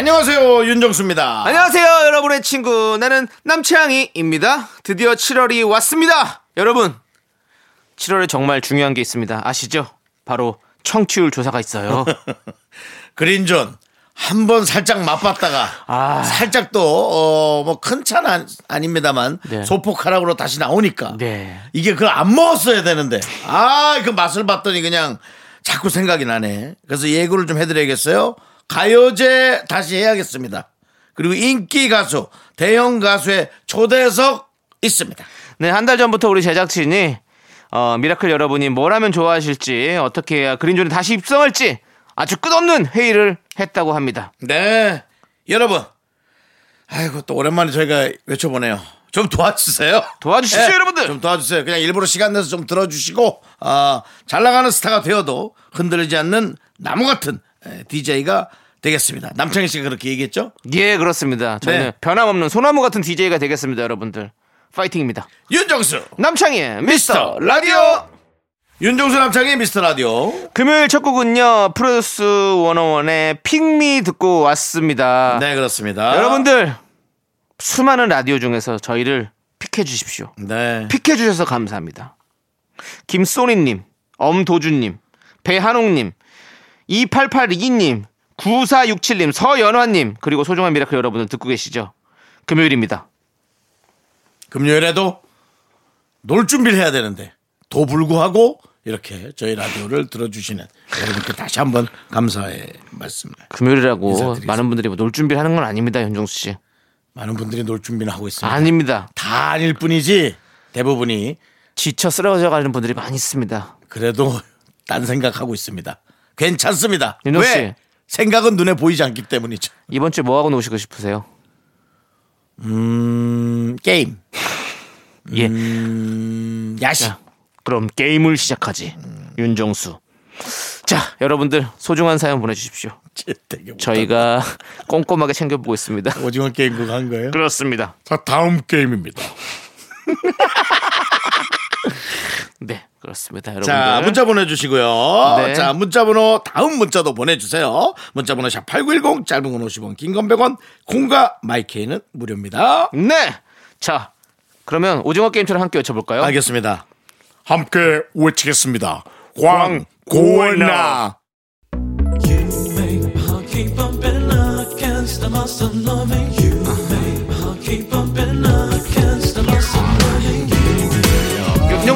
안녕하세요 윤정수입니다. 안녕하세요, 여러분의 친구. 나는 남채양이입니다. 드디어 7월이 왔습니다. 여러분, 7월에 정말 중요한 게 있습니다. 아시죠? 바로 청취율 조사가 있어요. 그린존 한 번 살짝 맛봤다가 아. 살짝 또뭐큰 차는 아닙니다만 네. 소폭하락으로 다시 나오니까 네. 이게 그걸 안 먹었어야 되는데 아 그 맛을 봤더니 그냥 자꾸 생각이 나네. 그래서 예고를 좀 해드려야겠어요. 가요제 다시 해야겠습니다. 그리고 인기 가수 대형 가수의 초대석 있습니다. 네, 한 달 전부터 우리 제작진이 어, 미라클 여러분이 뭘 하면 좋아하실지, 어떻게 해야 green zone에 다시 입성할지 아주 끝없는 회의를 했다고 합니다. 네 여러분 아이고 또 오랜만에 저희가 외쳐보네요. 좀 도와주세요. 도와주십시오, 네, 여러분들. 좀 도와주세요. 그냥 일부러 시간 내서 좀 들어주시고 아, 잘 나가는 스타가 되어도 흔들리지 않는 나무 같은 DJ가 되겠습니다. 남창희 씨가 그렇게 얘기했죠? 예, 그렇습니다. 저희는 네. 변함없는 소나무 같은 DJ가 되겠습니다, 여러분들. 파이팅입니다. 윤정수 남창희의 미스터 라디오! 윤정수 남창희 미스터 라디오 금요일 첫 곡은요, 프로듀스 101의 픽미 듣고 왔습니다. 네 그렇습니다. 여러분들, 수많은 라디오 중에서 저희를 픽해 주십시오. 네 픽해 주셔서 감사합니다. 김소니님, 엄도준님, 배한옥님, 2882님, 9467님, 서연화님, 그리고 소중한 미라클 여러분들 듣고 계시죠? 금요일입니다. 금요일에도 놀 준비를 해야 되는데 도 불구하고 이렇게 저희 라디오를 들어주시는 여러분께 다시 한번 감사의 말씀을 금요일이라고 인사드리겠습니다. 많은 분들이 뭐 놀 준비를 하는 건 아닙니다, 현정수 씨. 많은 분들이 놀 준비는 하고 있습니다. 아닙니다. 다 아닐 뿐이지 대부분이 지쳐 쓰러져 가는 분들이 많이 있습니다. 그래도 딴 생각하고 있습니다. 괜찮습니다. 윤정 씨. 왜? 생각은 눈에 보이지 않기 때문이죠. 이번 주에 뭐 하고 노시고 싶으세요? 음, 게임, 예. 음, 야식. 자, 그럼 게임을 시작하지. 윤정수. 자, 여러분들 소중한 사연 보내주십시오. 저희가 꼼꼼하게 챙겨보고 있습니다. 오징어 게임 그거 한 거예요? 그렇습니다. 자, 다음 게임입니다. 네, 그렇습니다. 여러분들. 자, 문자 보내주시고요. 네. 자, 문자 번호, 다음 문자도 보내주세요. 문자 번호 샵 8910, 짧은 건 50원, 긴 건 100원, 콩과 마이케이는 무료입니다. 네. 자, 그러면 오징어 게임처럼 함께 외쳐볼까요? 알겠습니다. 함께 외치겠습니다. 광고나. 윤정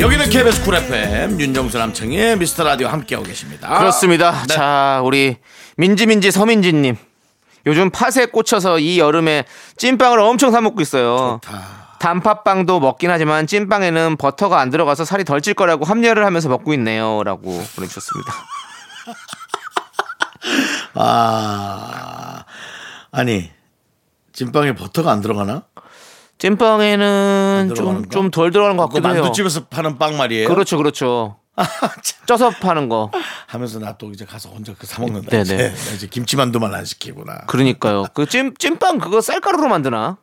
여기는 KBS 쿨 FM 윤정수 남청의 미스터 라디오 함께하고 계십니다 그렇습니다. 네. 자, 우리 민지민지 서민지님. 요즘 팥에 꽂혀서 이 여름에 찐빵을 엄청 사 먹고 있어요. 단팥빵도 먹긴 하지만 찐빵에는 버터가 안 들어가서 살이 덜 찔 거라고 합리화를 하면서 먹고 있네요. 라고 보내주셨습니다. 아 아니 찐빵에 버터가 안 들어가나? 찐빵에는 좀, 거? 좀덜 들어가는 것 같기도 해요. 만두집에서 파는 빵 말이에요 그렇죠, 그렇죠. 쪄서 파는 거. 하면서 나 또 이제 가서 혼자 그 사 먹는다 네네. 이제. 이제 김치만두만 안 시키구나 그러니까요. 그 찐, 찐빵 그거 쌀가루로 만드나?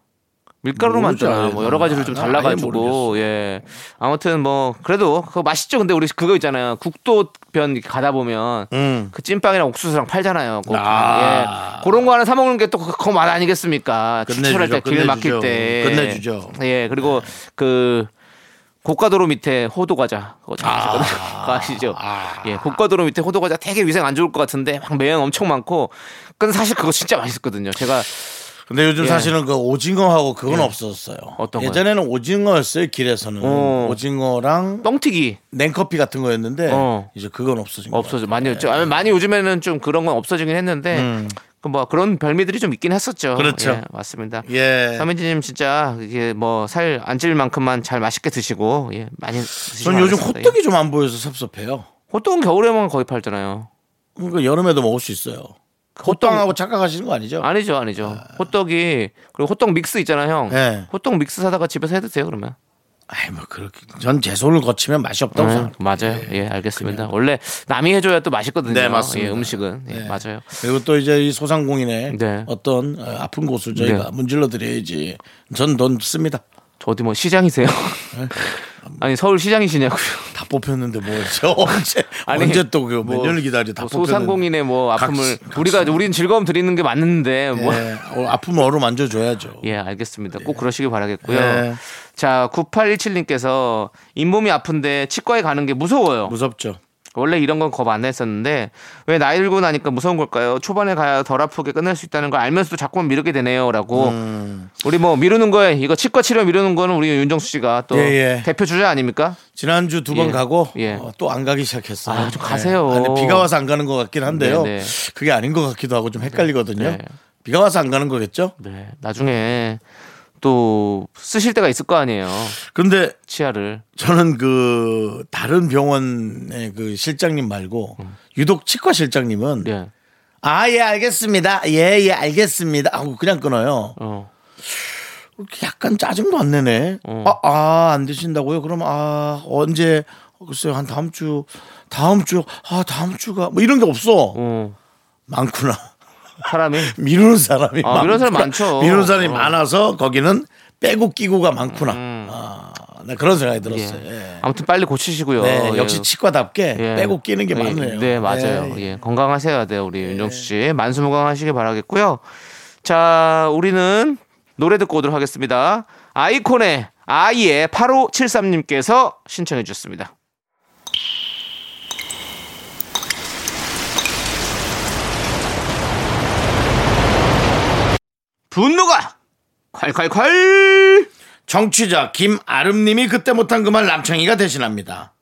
밀가루로. 만드나 뭐 여러 가지를 좀나 아예 달라가지고. 예 아무튼 뭐 그래도 그거 맛있죠 근데 우리 그거 있잖아요 국도변 가다 보면 음. 그 찐빵이랑 옥수수랑 팔잖아요 꼭. 아. 예 그런 거 하나 사 먹는 게 또그맛 아니겠습니까 출출할 때 길. 막힐 때 끝내주죠. 예 그리고 그 고가도로 밑에 호두 과자 그거 잘 아시거든요 그거 아시죠 예 고가도로 밑에 호두 과자 되게 위생 안 좋을 것 같은데 막 매연 엄청 많고 근데 사실 그거 진짜 맛있었거든요 제가 근데 요즘 예. 사실은 그 오징어하고 그건 없었어요. 어떤 거요? 예전에는 오징어였어요 길에서는 어. 오징어랑 뻥튀기 냉커피 같은 거였는데 어. 이제 그건 없어진 거 없어져 많이 좀 아니, 많이 요즘에는 좀 그런 건 없어지긴 했는데 그뭐 그런 별미들이 좀 있긴 했었죠. 음. 그렇죠. 예, 맞습니다. 예. 서민지님 진짜 이게 뭐 살 안 찔 만큼만 잘 맛있게 드시고 예 많이 전 요즘. 호떡이 좀 안 보여서 섭섭해요. 예. 호떡은 겨울에만 거의 팔잖아요. 그러니까 여름에도 먹을 수 있어요. 호떡하고 착각하시는 거 아니죠? 아니죠, 아니죠. 호떡이 그리고 호떡 믹스 있잖아요, 형. 네. 호떡 믹스 사다가 집에서 해 드세요 그러면. 아이 뭐 그렇게 전 제 손을 거치면 맛이 없다고 네, 생각해요. 맞아요. 예, 알겠습니다. 원래 남이 해줘야 또 맛있거든요. 네, 맞습니다. 예, 음식은 예, 네. 맞아요. 그리고 또 이제 이 소상공인의 네. 어떤 어, 아픈 곳을 저희가 네. 문질러 드려야지. 전 돈 씁니다. 저 어디 뭐 시장이세요? 아니 서울 시장이시냐고요? 다 뽑혔는데 뭐저 언제 아니, 언제 또그몇 뭐, 년을 기다려 다뭐 뽑혔는데. 소상공인의 뭐 아픔을 각시- 우리가 우린 즐거움 드리는 게 맞는데 뭐 예, 예, 어, 아프면 어루만져 줘야죠. 알겠습니다. 꼭 그러시길 바라겠고요. 예. 자 9817님께서 잇몸이 아픈데 치과에 가는 게 무서워요. 무섭죠. 원래 이런 건 겁 안 했었는데 왜 나이 들고 나니까 무서운 걸까요? 초반에 가야 덜 아프게 끝낼 수 있다는 걸 알면서도 자꾸만 미루게 되네요라고. 음. 우리 뭐 미루는 거에 이거 치과 치료 미루는 거는 우리 윤정수 씨가 또 예, 예. 대표 주자 아닙니까? 지난주 두번 예. 가고 예. 또안 가기 시작했어요. 아, 좀 가세요. 예. 아니, 비가 와서 안 가는 것 같긴 한데요. 네, 네. 그게 아닌 것 같기도 하고 좀 헷갈리거든요. 네. 비가 와서 안 가는 거겠죠? 네. 나중에 또 쓰실 때가 있을 거 아니에요. 근데 치아를. 저는 그 다른 병원의 그 실장님 말고 유독 치과 실장님은 예. 아예 알겠습니다 예예 알겠습니다 하고 그냥 끊어요 어. 약간 짜증도 안 내네 어. 아안 드신다고요 그럼 아 언제 어, 글쎄요 한 다음 주 다음 주 아 다음 주가 뭐 이런 게 없어 어. 많구나 사람이 미루는 사람이 아, 미루는 사람. 많죠. 미루는 사람이 어. 음. 많아서 거기는 빼고 끼고가 많구나 아, 나 그런 생각이 들었어요 예. 예. 아무튼 빨리 고치시고요. 네, 예. 역시 치과답게 예. 빼고 끼는 게 예, 많네요. 네, 맞아요. 예. 예. 건강하셔야 돼요, 우리 윤정수 씨. 만수무강하시길 바라겠고요. 자, 우리는 노래 듣고 오도록 하겠습니다. 아이콘의 아이의 8573님께서 신청해 주셨습니다. 분노가 콸콸콸! 정취자 김아름님이 그때 못한 그 말 남창희가 대신합니다.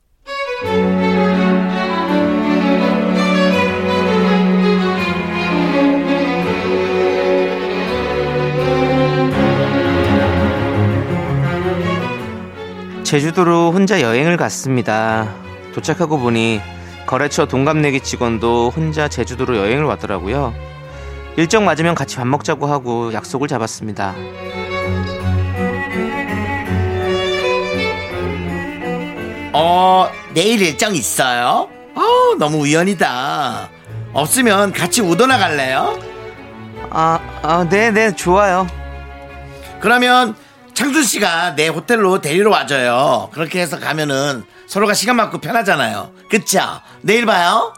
제주도로 혼자 여행을 갔습니다. 도착하고 보니 거래처 동갑내기 직원도 혼자 제주도로 여행을 왔더라고요. 일정 맞으면 같이 밥 먹자고 하고 약속을 잡았습니다. 어, 내일 일정 있어요? 어, 너무 우연이다. 없으면 같이 우도 나 갈래요? 아, 아, 네, 네, 좋아요. 그러면 창준 씨가 내 호텔로 데리러 와줘요. 그렇게 해서 가면은 서로가 시간 맞고 편하잖아요. 그쵸? 내일 봐요.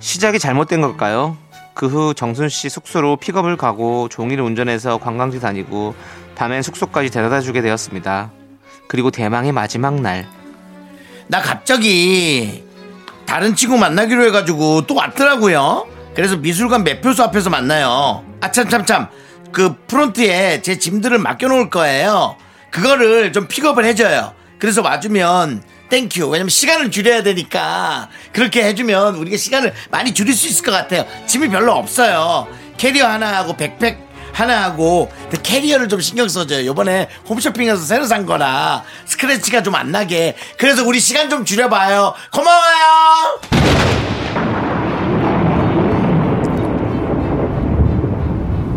시작이 잘못된 걸까요? 그 후 정순 씨 숙소로 픽업을 가고 종일 운전해서 관광지 다니고 밤엔 숙소까지 데려다 주게 되었습니다. 그리고 대망의 마지막 날. 나 갑자기 다른 친구 만나기로 해가지고 또 왔더라고요. 그래서 미술관 매표소 앞에서 만나요. 아참참참 그 프론트에 제 짐들을 맡겨놓을 거예요. 그거를 좀 픽업을 해줘요. 그래서 와주면 thank you. 왜냐면 시간을 줄여야 되니까 그렇게 해주면 우리가 시간을 많이 줄일 수 있을 것 같아요. 짐이 별로 없어요. 캐리어 하나 하고 백팩 하나 하고 근데 캐리어를 좀 신경 써줘요. 요번에 홈쇼핑에서 새로 산 거라 스크래치가 좀 안 나게. 그래서 우리 시간 좀 줄여봐요. 고마워요.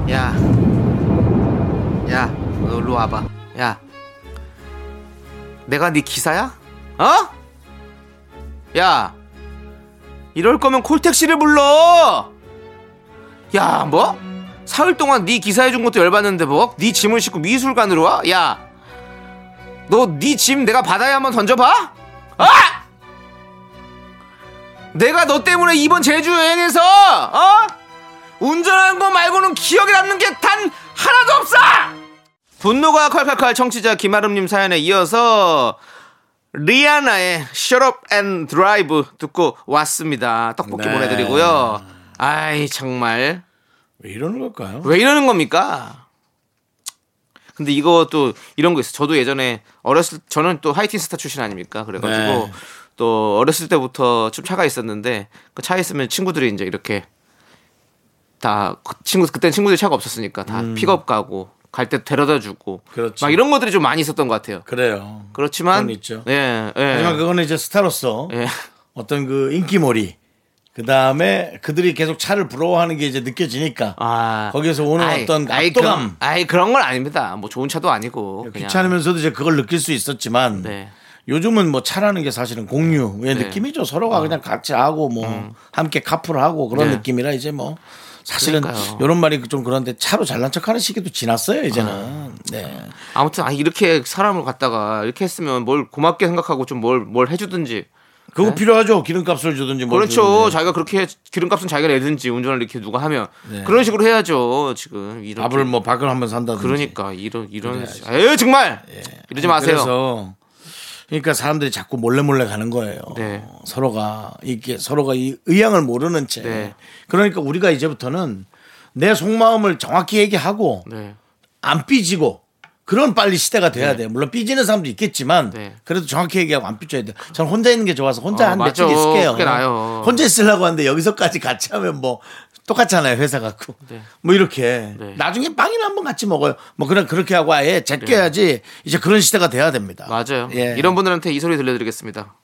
야, 야, 너 일로 와봐. 야, 내가 네 기사야? 어? 야, 이럴 거면 콜택시를 불러. 야, 뭐? 사흘 동안 네 기사해 준 것도 열받는데 뭐? 네 짐을 싣고 미술관으로 와? 야, 너 네 짐 내가 바다에 한번 던져봐? 아! 내가 너 때문에 이번 제주 여행에서 어? 운전한 거 말고는 기억에 남는 게 단 하나도 없어! 분노가 칼칼칼 청취자 김아름님 사연에 이어서 리아나의 Shut Up and Drive 듣고 왔습니다. 떡볶이 네. 보내드리고요. 아이 정말 왜 이러는 걸까요? 왜 이러는 겁니까? 근데 이것도 이런 거 있어. 저도 예전에 어렸을 저는 또 하이틴 스타 출신 아닙니까? 그래가지고 네. 또 어렸을 때부터 좀 차가 있었는데 그 차에 있으면 친구들이 이제 이렇게 다그 친구 그때 친구들이 차가 없었으니까 다 픽업 가고 갈 때 데려다 주고 음. 그렇죠. 막 이런 것들이 좀 많이 있었던 것 같아요. 그래요. 그렇지만 있죠. 예, 예. 하지만 그거는 이제 스타로서 예. 어떤 그 인기몰이 그 다음에 그들이 계속 차를 부러워하는 게 이제 느껴지니까 아, 거기에서 오는 아이, 어떤 아이, 압도감. 아이 그런 건 아닙니다. 뭐 좋은 차도 아니고 그냥 귀찮으면서도 이제 그걸 느낄 수 있었지만 네. 요즘은 뭐 차라는 게 사실은 공유의 네. 음. 느낌이죠. 서로가 그냥 같이 하고 뭐 함께 카풀하고 그런 네. 느낌이라 이제 뭐 사실은 그러니까요. 이런 말이 좀 그런데 차로 잘난 척하는 시기도 지났어요 이제는. 아. 네. 아무튼 아 이렇게 사람을 갖다가 이렇게 했으면 뭘 고맙게 생각하고 좀 뭘 뭘 해주든지 그거 필요하죠. 기름값을 주든지 뭐 네? 그렇죠. 주든지. 자기가 그렇게 해- 기름값은 자기가 내든지 운전을 이렇게 누가 하면 네. 그런 식으로 해야죠. 지금 이런 밥을 뭐 밥을 한번 산다든지. 그러니까 이런 이런 에휴 정말 이러지 마세요. 그래서 그러니까 사람들이 자꾸 몰래 몰래 가는 거예요. 네. 서로가 이게 서로가 이 의향을 모르는 채. 네. 그러니까 우리가 이제부터는 내 속마음을 정확히 얘기하고 네. 안 삐지고 그런 빨리 시대가 돼야 돼요. 물론 삐지는 사람도 있겠지만 네. 그래도 정확히 얘기하고 안 삐져야 돼요. 저는 혼자 있는 게 좋아서 혼자 어, 한. 며칠 있을게요. 혼자 있으려고 하는데 여기서까지 같이 하면 뭐 똑같잖아요. 회사 갖고. 네. 뭐 이렇게 네. 나중에 빵이나 한번 같이 먹어요. 뭐 그냥 그렇게 하고 아예 제껴야지 이제 그런 시대가 돼야 됩니다. 맞아요. 예. 이런 분들한테 이 소리 들려드리겠습니다.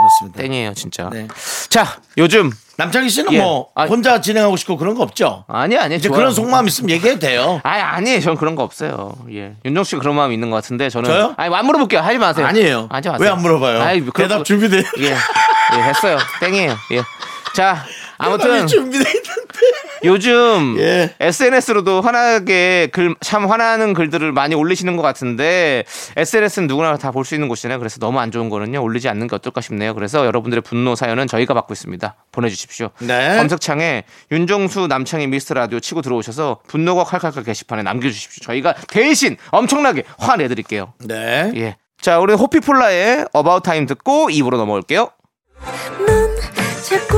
그렇습니다. 땡이에요 진짜. 네. 자 요즘 남창희 씨는 예. 뭐 아. 혼자 진행하고 싶고 그런 거 없죠? 아니 아니 이제 좋아요. 그런 속마음 있으면 얘기해도 돼요. 아니 아니에요. 저는 그런 거 없어요. 예. 윤정 씨가 그런 마음이 있는 것 같은데 저는 저요? 아니 안 물어볼게요. 하지 마세요. 아니에요. 하지 마세요. 왜 안 물어봐요? 그런 대답 거- 준비돼. 예. 예, 했어요. 땡이에요. 예. 자, 아무튼 준비돼 있는데. 요즘 예. SNS로도 환하게 글, 참 화나는 글들을 많이 올리시는 것 같은데 SNS는 누구나 다 볼 수 있는 곳이잖아요. 그래서 너무 안 좋은 거는요. 올리지 않는 게 어떨까 싶네요. 그래서 여러분들의 분노 사연은 저희가 받고 있습니다. 보내주십시오. 네. 검색창에 윤정수 남창희 미스터 라디오 치고 들어오셔서 분노가 칼칼칼 게시판에 남겨주십시오. 저희가 대신 엄청나게 화내드릴게요. 네. 예. 자, 우리 호피폴라의 About Time 듣고 2부로 넘어올게요. 넌 자꾸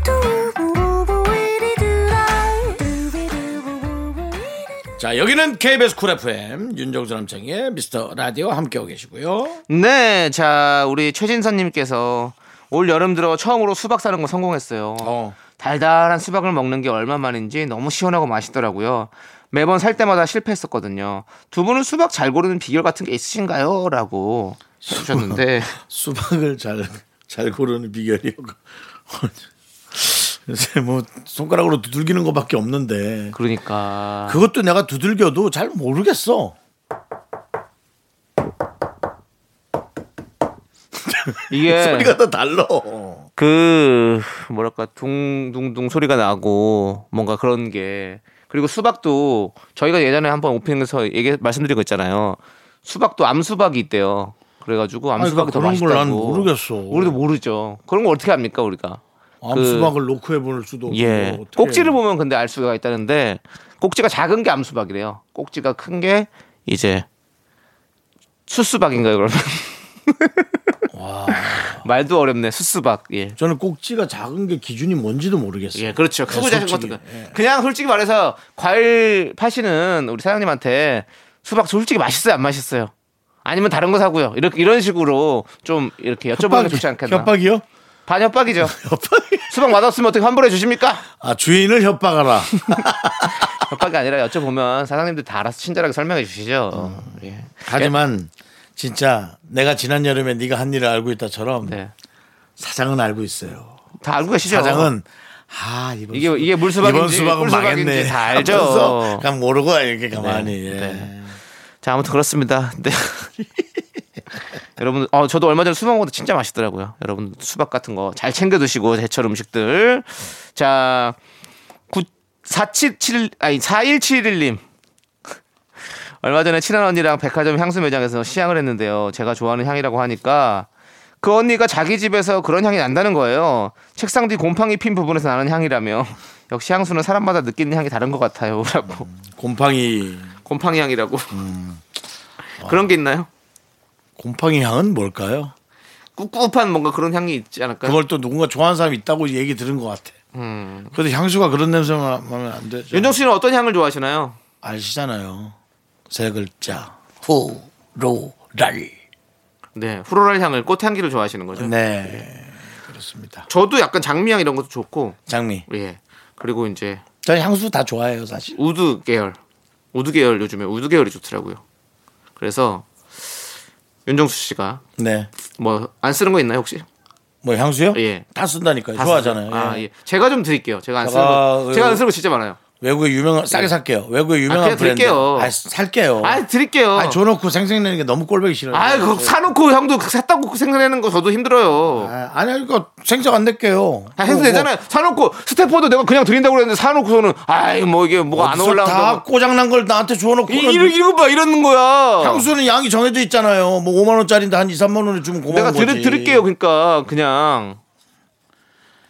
자 여기는 KBS Cool FM 윤정수 남창희의 미스터 라디오 함께하고 계시고요. 네, 자 우리 최진선님께서 올 여름 들어 처음으로 수박 사는 거 성공했어요. 어. 달달한 수박을 먹는 게 얼마만인지 너무 시원하고 맛있더라고요. 매번 살 때마다 실패했었거든요. 두 분은 수박 잘 고르는 비결 같은 게 있으신가요? 라고 해주셨는데 수박을 잘 잘 고르는 비결이요. 요새 뭐 손가락으로 두들기는 것밖에 없는데 그러니까 그것도 내가 두들겨도 잘 모르겠어. 이게 소리가 다 달라. 그 뭐랄까 둥둥둥 소리가 나고 뭔가 그런 게 그리고 수박도 저희가 예전에 한번 오프닝에서 얘기 말씀드린 거 있잖아요. 수박도 암수박이 있대요. 그래가지고 암수박이 더 그런 걸 맛있다고. 난 모르겠어. 우리도 모르죠. 그런 거 어떻게 합니까 우리가? 암수박을 놓고 해볼 수도 없고. 예. 꼭지를 보면 근데 알 수가 있다는데 꼭지가 작은 게 암수박이래요. 꼭지가 큰 게 이제 수수박인가요 그러면? 말도 어렵네 수수박. 예. 저는 꼭지가 작은 게 기준이 뭔지도 모르겠어요. 예, 그렇죠. 크고 네, 작은. 것도 예. 그냥 솔직히 말해서 과일 파시는 우리 사장님한테 수박 솔직히 맛있어요, 안 맛있어요? 아니면 다른 거 사고요. 이렇게 이런 식으로 좀 이렇게 여쭤보는 게 좋지 않겠나? 협박이요? 반협박이죠. 협박이. 수박 맛없으면 어떻게 환불해 주십니까? 아 주인을 협박하라. 협박이 아니라 여쭤보면 사장님들 다 알아서 친절하게 설명해 주시죠. 음. 예. 하지만 진짜 내가 지난 여름에 네가 한 일을 알고 있다처럼 네. 사장은 알고 있어요. 다 알고 계시죠? 사장은 아 이번 이게- 수- 이게 물수박인지 이번 수박은 망했네. 다 알죠. 그냥 모르고 이렇게 가만히. 예. 네. 자, 아무튼 그렇습니다. 네. 여러분, 어, 저도 얼마 전에 수박 먹어도 진짜 맛있더라고요. 여러분, 수박 같은 거 잘 챙겨 드시고, 제철 음식들. 자, 9, 477, 아니, 4171님. 얼마 전에 친한 언니랑 백화점 향수 매장에서 시향을 했는데요. 제가 좋아하는 향이라고 하니까 그 언니가 자기 집에서 그런 향이 난다는 거예요. 책상 뒤 곰팡이 핀 부분에서 나는 향이라며. 역시 향수는 사람마다 느끼는 향이 다른 것 같아요. 라고. 곰팡이 곰팡이 향이라고. 그런 게 있나요? 곰팡이 향은 뭘까요? 꿉꿉한 뭔가 그런 향이 있지 않을까요? 그걸 또 누군가 좋아하는 사람이 있다고 얘기 들은 것 같아. 음. 그래도 향수가 그런 냄새만 하면 안 되죠. 윤정 씨는 어떤 향을 좋아하시나요? 아시잖아요. 세 글자 후로랄. 네, 후로랄 향을 꽃향기를 좋아하시는 거죠. 네 그렇습니다. 저도 약간 장미향 이런 것도 좋고, 장미. 예. 그리고 이제 저 향수 다 좋아해요 사실. wood 계열, wood 계열 요즘에 wood 계열이 좋더라고요. 그래서 윤정수 씨가 네. 뭐 안 쓰는 거 있나요 혹시? 뭐 향수요? 예. 다 쓴다니까요. 다 좋아하잖아요. 아, 예. 예. 제가 좀 드릴게요. 제가 안 쓰는 제가 거, 그- 제가 안 쓰는 거 진짜 많아요. 외국에 유명한 싸게 살게요. 외국에 유명한 그냥 브랜드. 드릴게요. 아, 살게요. 아, 드릴게요. 아, 줘놓고 생색내는 게 너무 꼴보기 싫어요. 아, 그거 사놓고 형도 샀다고 생색내는 거 저도 힘들어요. 아, 아니 이거 생색 안 낼게요. 다 해도 되잖아요. 사놓고 stepper도 내가 그냥 드린다고 그랬는데 사놓고서는 아이 뭐 이게 뭐가 안 어디서 다 올라온다고. 고장난 걸 나한테 줘놓고 이- 이러 이거 봐 이러는 거야. 향수는 양이 정해져 있잖아요. 뭐 5만 원짜리인데 한 2, 3만 원을 주면 고마운 내가 거지. 드릴게요. 그러니까 그냥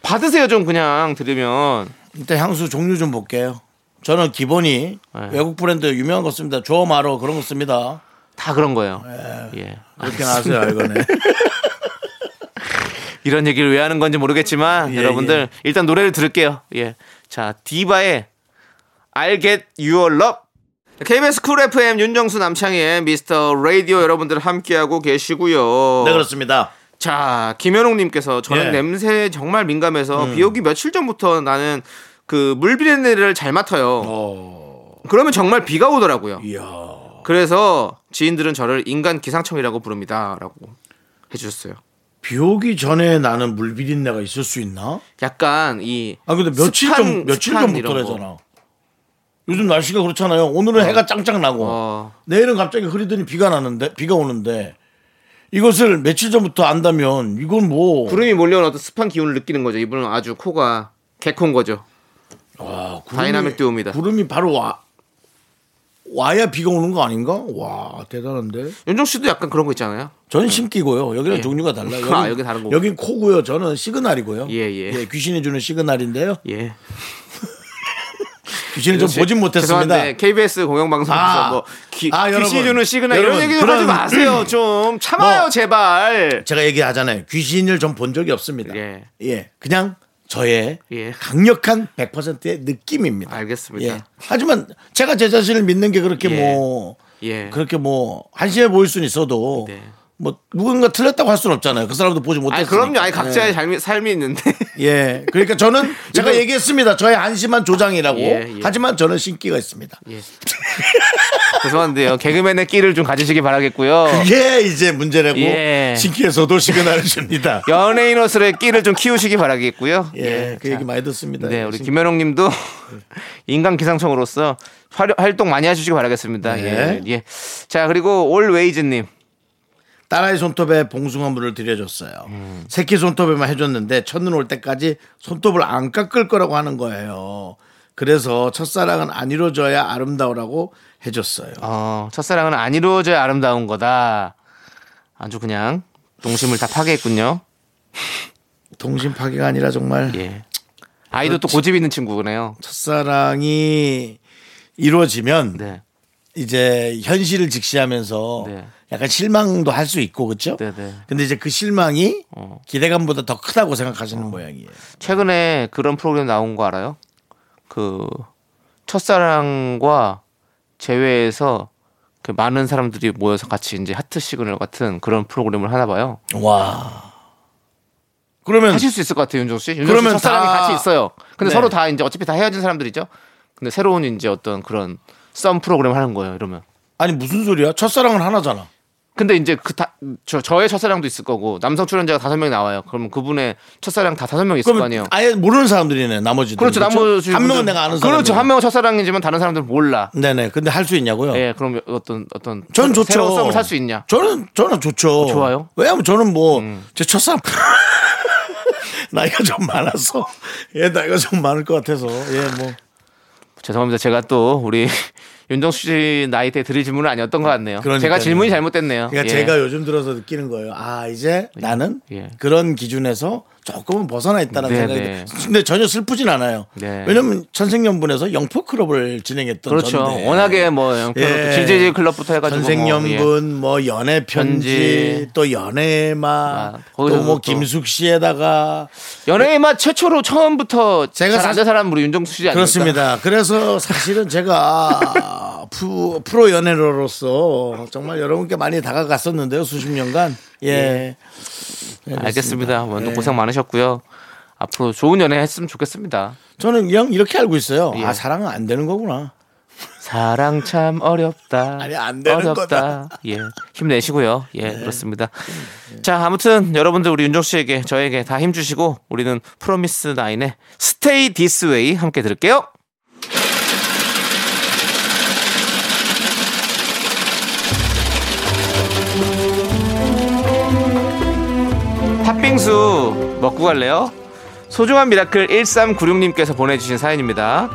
받으세요 좀 그냥 드리면. 일단 향수 종류 좀 볼게요. 저는 기본이 네. 외국 브랜드 유명한 거 씁니다. 조 마로 그런 거 씁니다. 다 그런 거예요. 예. 그렇게 나세요, 이거네. 이런 얘기를 왜 하는 건지 모르겠지만 예, 여러분들 일단 노래를 들을게요. 예. 자, 디바의 I'll Get Your Love. KBS Cool FM 윤정수 남창희의 미스터 라디오 여러분들 함께하고 계시고요. 네, 그렇습니다. 자, 김현웅님께서 저는 예. 음. 냄새에 정말 민감해서 비 오기 며칠 전부터 나는 그 물비린내를 잘 맡아요. 어, 그러면 정말 비가 오더라고요. 이야. 그래서 지인들은 저를 인간 기상청이라고 부릅니다라고 해주셨어요. 비 오기 전에 나는 물비린내가 있을 수 있나? 약간 이 아, 근데 며칠 습한- 전, 며칠 전부터래잖아. 요즘 날씨가 그렇잖아요. 오늘은 해가 짱짱 나고, 어, 내일은 갑자기 흐리더니 비가 나는데, 비가 오는데, 이것을 며칠 전부터 안다면, 이건 뭐. 구름이 몰려온 어떤 습한 기운을 느끼는 거죠. 이분은 아주 코가 개코인 거죠. 와, 구름이- 다이나믹 듀오입니다. 구름이 바로 와, 와야 비가 오는 거 아닌가? 와, 대단한데? 윤정수 씨도 약간 그런 거 있잖아요. 저는 신기고요. 여기는 예. 종류가 달라요. 아, 여긴- 여기 다른 거구나. 여긴 코고요. 저는 시그널이고요. 예, 예. 귀신이 주는 시그널인데요. 예. 귀신을 좀 보진 못했습니다. KBS 공영방송에서 아. 뭐 기, 아. 귀신 주는 시그널 이런 얘기 좀 하지 마세요. 좀 참아요, 뭐. 제발. 제가 얘기하잖아요. 귀신을 좀 본 적이 없습니다. 예. 예. 그냥 저의 예. 강력한 100%의 느낌입니다. 알겠습니다. 예. 하지만 제가 제 자신을 믿는 게 그렇게 예. 뭐 예. 그렇게 뭐 한심해 보일 수는 있어도 네. 뭐 누군가 틀렸다고 할 수는 없잖아요. 그 사람도 보지 못했으니까. 그럼요. 아니 각자의 삶이, 삶이 있는데. 예. 그러니까 저는 제가 얘기했습니다. 저의 한심한 조장이라고. 예, 예. 하지만 저는 신기가 있습니다. 예. 죄송한데요. 개그맨의 끼를 좀 가지시기 바라겠고요. 그게 이제 문제라고 예. 신기해서도 시그널을 줍니다. 연예인으로서의 끼를 좀 키우시기 바라겠고요. 예. 그 자, 얘기 많이 듣습니다. 네, 우리 신- 김현웅 님도 인간 기상청으로서 활- 활동 많이 해주시기 바라겠습니다. 네. 예, 예. 자, 그리고 올웨이즈 님. 딸아이 손톱에 봉숭아 물을 들여줬어요. 음. 새끼 손톱에만 해줬는데 첫눈 올 때까지 손톱을 안 깎을 거라고 하는 거예요. 그래서 첫사랑은 안 이루어져야 아름다우라고 해줬어요. 어, 첫사랑은 안 이루어져야 아름다운 거다. 아주 그냥 동심을 다 파괴했군요. 동심 파괴가 아니라 정말 예. 아이도 또 고집 있는 친구네요. 첫사랑이 이루어지면 네. 이제 현실을 직시하면서 네. 약간 실망도 할 수 있고 그렇죠? 네, 네. 근데 이제 그 실망이 어. 기대감보다 더 크다고 생각하시는 모양이에요. 최근에 그런 프로그램 나온 거 알아요? 그 첫사랑과 재회해서 그 많은 사람들이 모여서 같이 이제 하트 시그널 같은 그런 프로그램을 하나 봐요. 와. 그러면 하실 수 있을 것 같아요, 윤정수 씨. 씨 그러면 첫사랑이 다- 같이 있어요. 근데 네. 서로 다 이제 어차피 다 헤어진 사람들이죠. 근데 새로운 이제 어떤 그런 썸 프로그램 하는 거예요. 이러면 아니 무슨 소리야? 첫사랑은 하나잖아. 근데 이제 그 다, 저, 저의 첫사랑도 있을 거고 남성 출연자가 다섯 명 나와요. 그러면 그분의 첫사랑 다 다섯 명 있을 거 아니에요. 아예 모르는 사람들이네 나머지들. 그렇죠. 나머지 한 명은 내가 아는 사람. 그렇죠. 한 명은 첫사랑이지만 다른 사람들은 몰라. 네네. 근데 할 수 있냐고요? 예, 그럼 어떤 어떤 저는 좋죠. 새로운 썸을 살 수 있냐? 저는 저는 좋죠. 좋아요? 왜냐면 저는 뭐 음. 제 첫사람 나이가 좀 많아서 예 나이가 좀 많을 것 같아서 예 뭐 죄송합니다. 제가 또 우리 윤정수 씨 나이대 드릴 질문은 아니었던 것 같네요. 그러니까요. 제가 질문이 잘못됐네요. 그러니까 예. 제가 요즘 들어서 느끼는 거예요. 아 이제 나는 예. 그런 기준에서 조금은 벗어나 있다는 네, 생각이 네. 근데 전혀 슬프진 않아요. 네. 왜냐면 천생연분에서 영포 클럽을 진행했던 그렇죠. 전데. 워낙에 뭐 영표 예. GJJ 클럽부터 해가지고 전생연분 뭐, 연애 편지, 편지. 또 연애마 아, 거기서 또뭐 또- 김숙 씨에다가 뭐맛 최초로 처음부터 제가 제가 사- 안된 사람 우리 윤정수 씨 아닙니까? 그렇습니다. 그래서 사실은 제가 프, 프로 연애로로서 정말 여러분께 많이 다가갔었는데요. 수십 년간. 예. 네, 알겠습니다. 뭐 예. 고생 많으셨고요. 앞으로 좋은 연애 했으면 좋겠습니다. 저는 그냥 이렇게 알고 있어요. 예. 아, 사랑은 안 되는 거구나. 사랑 참 어렵다. 아니, 안 되는 어렵다. 거다. 예. 힘내시고요. 예, 그렇습니다. 자, 아무튼 여러분들 우리 윤정수 씨에게 저에게 다 힘 주시고 우리는 프로미스 나인의 Stay This Way 함께 들을게요. 팥빙수 먹고 갈래요? 소중한 miracle 1396님께서 보내주신 사연입니다.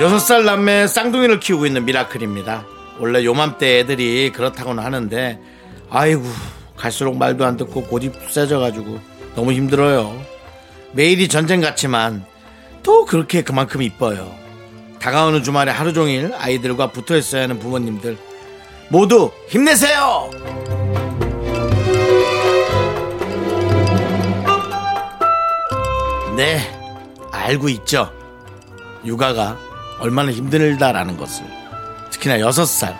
여섯 살 남매 쌍둥이를 키우고 있는 미라클입니다. 원래 요맘때 애들이 그렇다고는 하는데, 아이고, 갈수록 말도 안 듣고 고집 세져가지고 너무 힘들어요. 매일이 전쟁 같지만 또 그렇게 그만큼 이뻐요. 다가오는 주말에 하루 종일 아이들과 붙어 있어야 하는 부모님들 모두 힘내세요! 네, 알고 있죠. 육아가 얼마나 힘들다라는 것을 특히나 여섯 살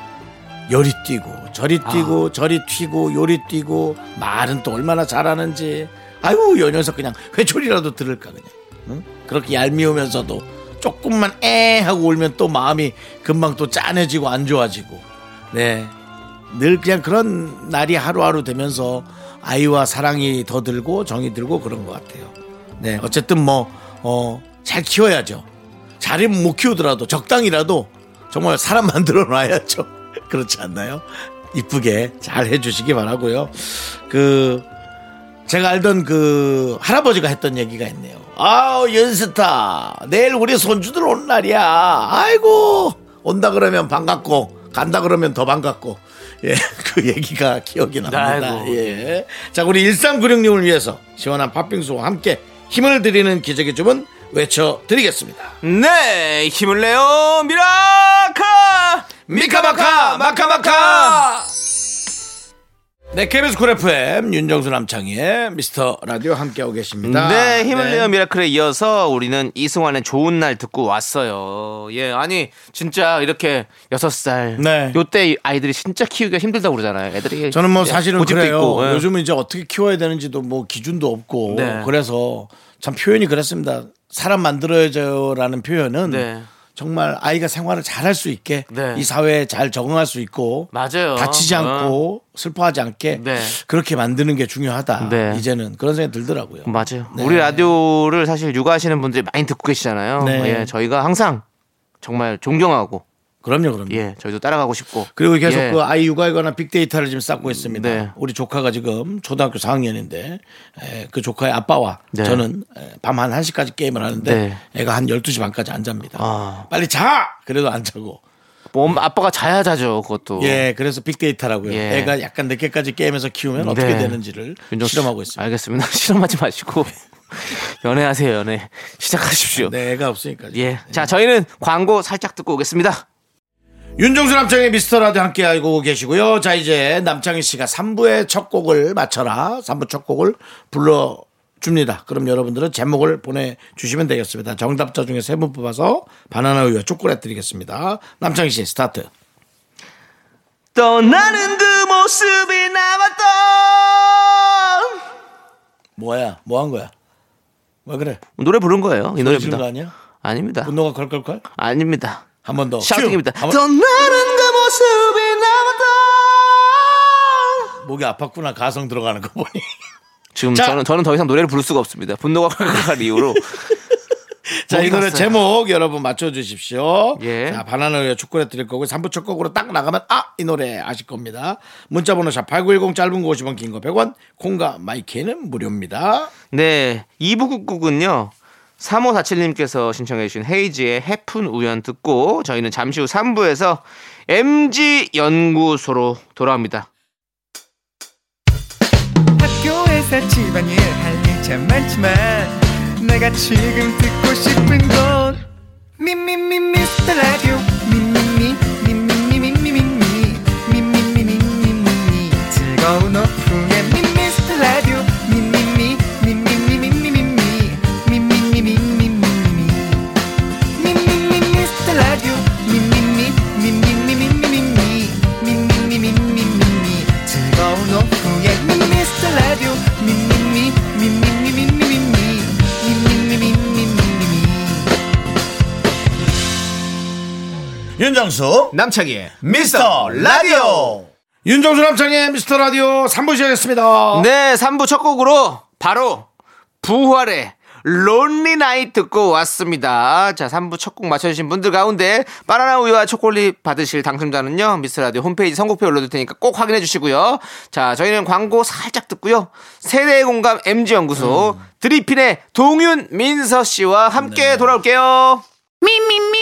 요리 뛰고 저리 뛰고 저리 튀고 요리 뛰고 말은 또 얼마나 잘하는지 아이고 요 녀석 그냥 회초리라도 들을까 그냥 응? 그렇게 얄미우면서도 조금만 에 하고 울면 또 마음이 금방 또 짠해지고 안 좋아지고 네 늘 그냥 그런 날이 하루하루 되면서 아이와 사랑이 더 들고 정이 들고 그런 것 같아요. 네, 어쨌든 뭐, 어, 잘 키워야죠. 잘이면 못 키우더라도 적당이라도 정말 사람 만들어 놔야죠. 그렇지 않나요? 이쁘게 잘 해주시기 바라고요. 그, 제가 알던 그 할아버지가 했던 얘기가 있네요. 아우, 연스타. 내일 우리 손주들 온 날이야. 아이고, 온다 그러면 반갑고, 간다 그러면 더 반갑고. 예, 그 얘기가 기억이 납니다. 아이고. 예. 자, 우리 1396님을 위해서 시원한 팥빙수와 함께 힘을 드리는 기적의 주문 외쳐드리겠습니다. 네, 힘을 내요, 미라카! 미카마카 마카마카 네 KBS Cool FM 윤정수 남창희의 미스터 라디오 함께하고 계십니다 네, 힘을 네. miracle에 이어서 우리는 이승환의 좋은 날 듣고 왔어요. 예, 아니 진짜 이렇게 여섯 살 네. 요때 아이들이 진짜 키우기가 힘들다고 그러잖아요. 애들이 저는 뭐 사실은 그래요 있고, 예. 요즘은 이제 어떻게 키워야 되는지도 뭐 기준도 없고 네. 그래서 참 표현이 그랬습니다 사람 만들어야죠라는 표현은 네. 정말 아이가 생활을 잘 할 수 있게 네. 이 사회에 잘 적응할 수 있고 맞아요. 다치지 어. 않고 슬퍼하지 않게 네. 그렇게 만드는 게 중요하다 네. 이제는 그런 생각이 들더라고요 맞아요. 네. 우리 라디오를 사실 육아하시는 분들이 많이 듣고 계시잖아요. 네. 예, 저희가 항상 정말 존경하고 그럼요 그럼요 예, 저희도 따라가고 싶고 그리고 계속 예. 그 아이 육아에 관한 빅데이터를 지금 쌓고 있습니다. 네. 우리 조카가 지금 초등학교 4학년인데 그 조카의 아빠와 네. 저는 밤 한 1시까지 게임을 하는데 네. 애가 한 12시 반까지 안 잡니다. 아. 빨리 자! 그래도 안 자고. 뭐 엄마, 아빠가 자야 자죠. 그것도. 예, 그래서 빅데이터라고요. 예. 애가 약간 늦게까지 게임에서 키우면 어떻게 네. 되는지를 실험하고 있습니다. 알겠습니다. 실험하지 마시고 연애하세요, 연애. 시작하십시오. 네, 애가 없으니까. 예. 자, 저희는 광고 살짝 듣고 오겠습니다. 윤정수 남창희의 미스터 라디오 함께하고 계시고요. 자, 이제 남창희 씨가 3부의 첫 곡을 맞춰라. 3부 첫 곡을 불러줍니다. 그럼 여러분들은 제목을 보내주시면 되겠습니다. 정답자 중에 세 분 뽑아서 바나나 우유와 초콜릿 드리겠습니다. 남창희 씨, 스타트. 떠나는 그 모습이 남았던 뭐야? 뭐 한 거야? 왜 그래? 노래 부른 거예요. 이 지는 거 노래입니다. 아니야? 아닙니다. 분노가 걸걸걸? 아닙니다. 한 번 더. 샤우팅입니다. 한더 번- 나는 그 모습이 남았다. 목이 아팠구나 가성 들어가는 거 보니. 지금 자. 저는 저는 더 이상 노래를 부를 수가 없습니다. 분노가 콸콸할 이유로. 자, 이 노래. 제목 여러분 맞춰주십시오. 예. 자, 바나나 우유 초콜릿 드릴 거고 3부 첫 곡으로 딱 나가면 아, 이 노래 아실 겁니다. 문자번호 샵8910 짧은 거 50원 긴 거 100원 콩과 마이K는 무료입니다. 네, 2부 끝 곡은요. 3547님께서 신청해 주신 헤이즈의 헤픈 우연 듣고 저희는 잠시 후 3부에서 MZ 연구소로 돌아옵니다. 학교에서 집안일 할 일 참 많지만 내가 지금 듣고 싶은 건 미미미 미스 윤정수 남창희의 미스터 라디오. 윤정수 남창의 미스터 라디오 3부 시작했습니다. 네, 3부 첫 곡으로 바로 부활의 론리 나이 듣고 왔습니다. 자, 3부 첫 곡 맞춰주신 분들 가운데 바나나 우유와 초콜릿 받으실 당첨자는요, 미스라디오 홈페이지 선곡표 올려둘 테니까 꼭 확인해 주시고요. 자, 저희는 광고 살짝 듣고요. 세대 공감 MG연구소 드리핀의 동윤 민서 씨와 함께 돌아올게요. 미, 미, 미,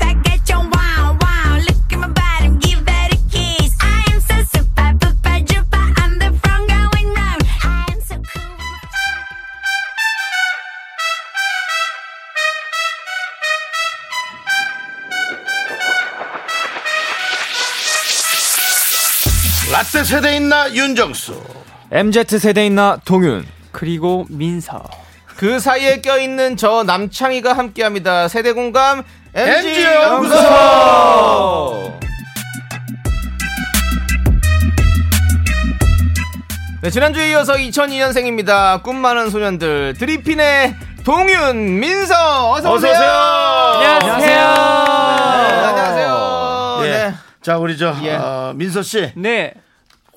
라떼 세대 있나 윤정수 MZ 세대 있나 동윤 그리고 민서. 그 사이에 껴있는 저 남창희가 함께합니다 세대 공감 MG MG 연구소. 네, 지난주에 이어서 2002년생입니다 꿈 많은 소년들 드리핀의 동윤 민서 어서 오세요 안녕하세요. 네, 안녕하세요 예. 네. 자 우리 저 예. 어, 민서 씨 네.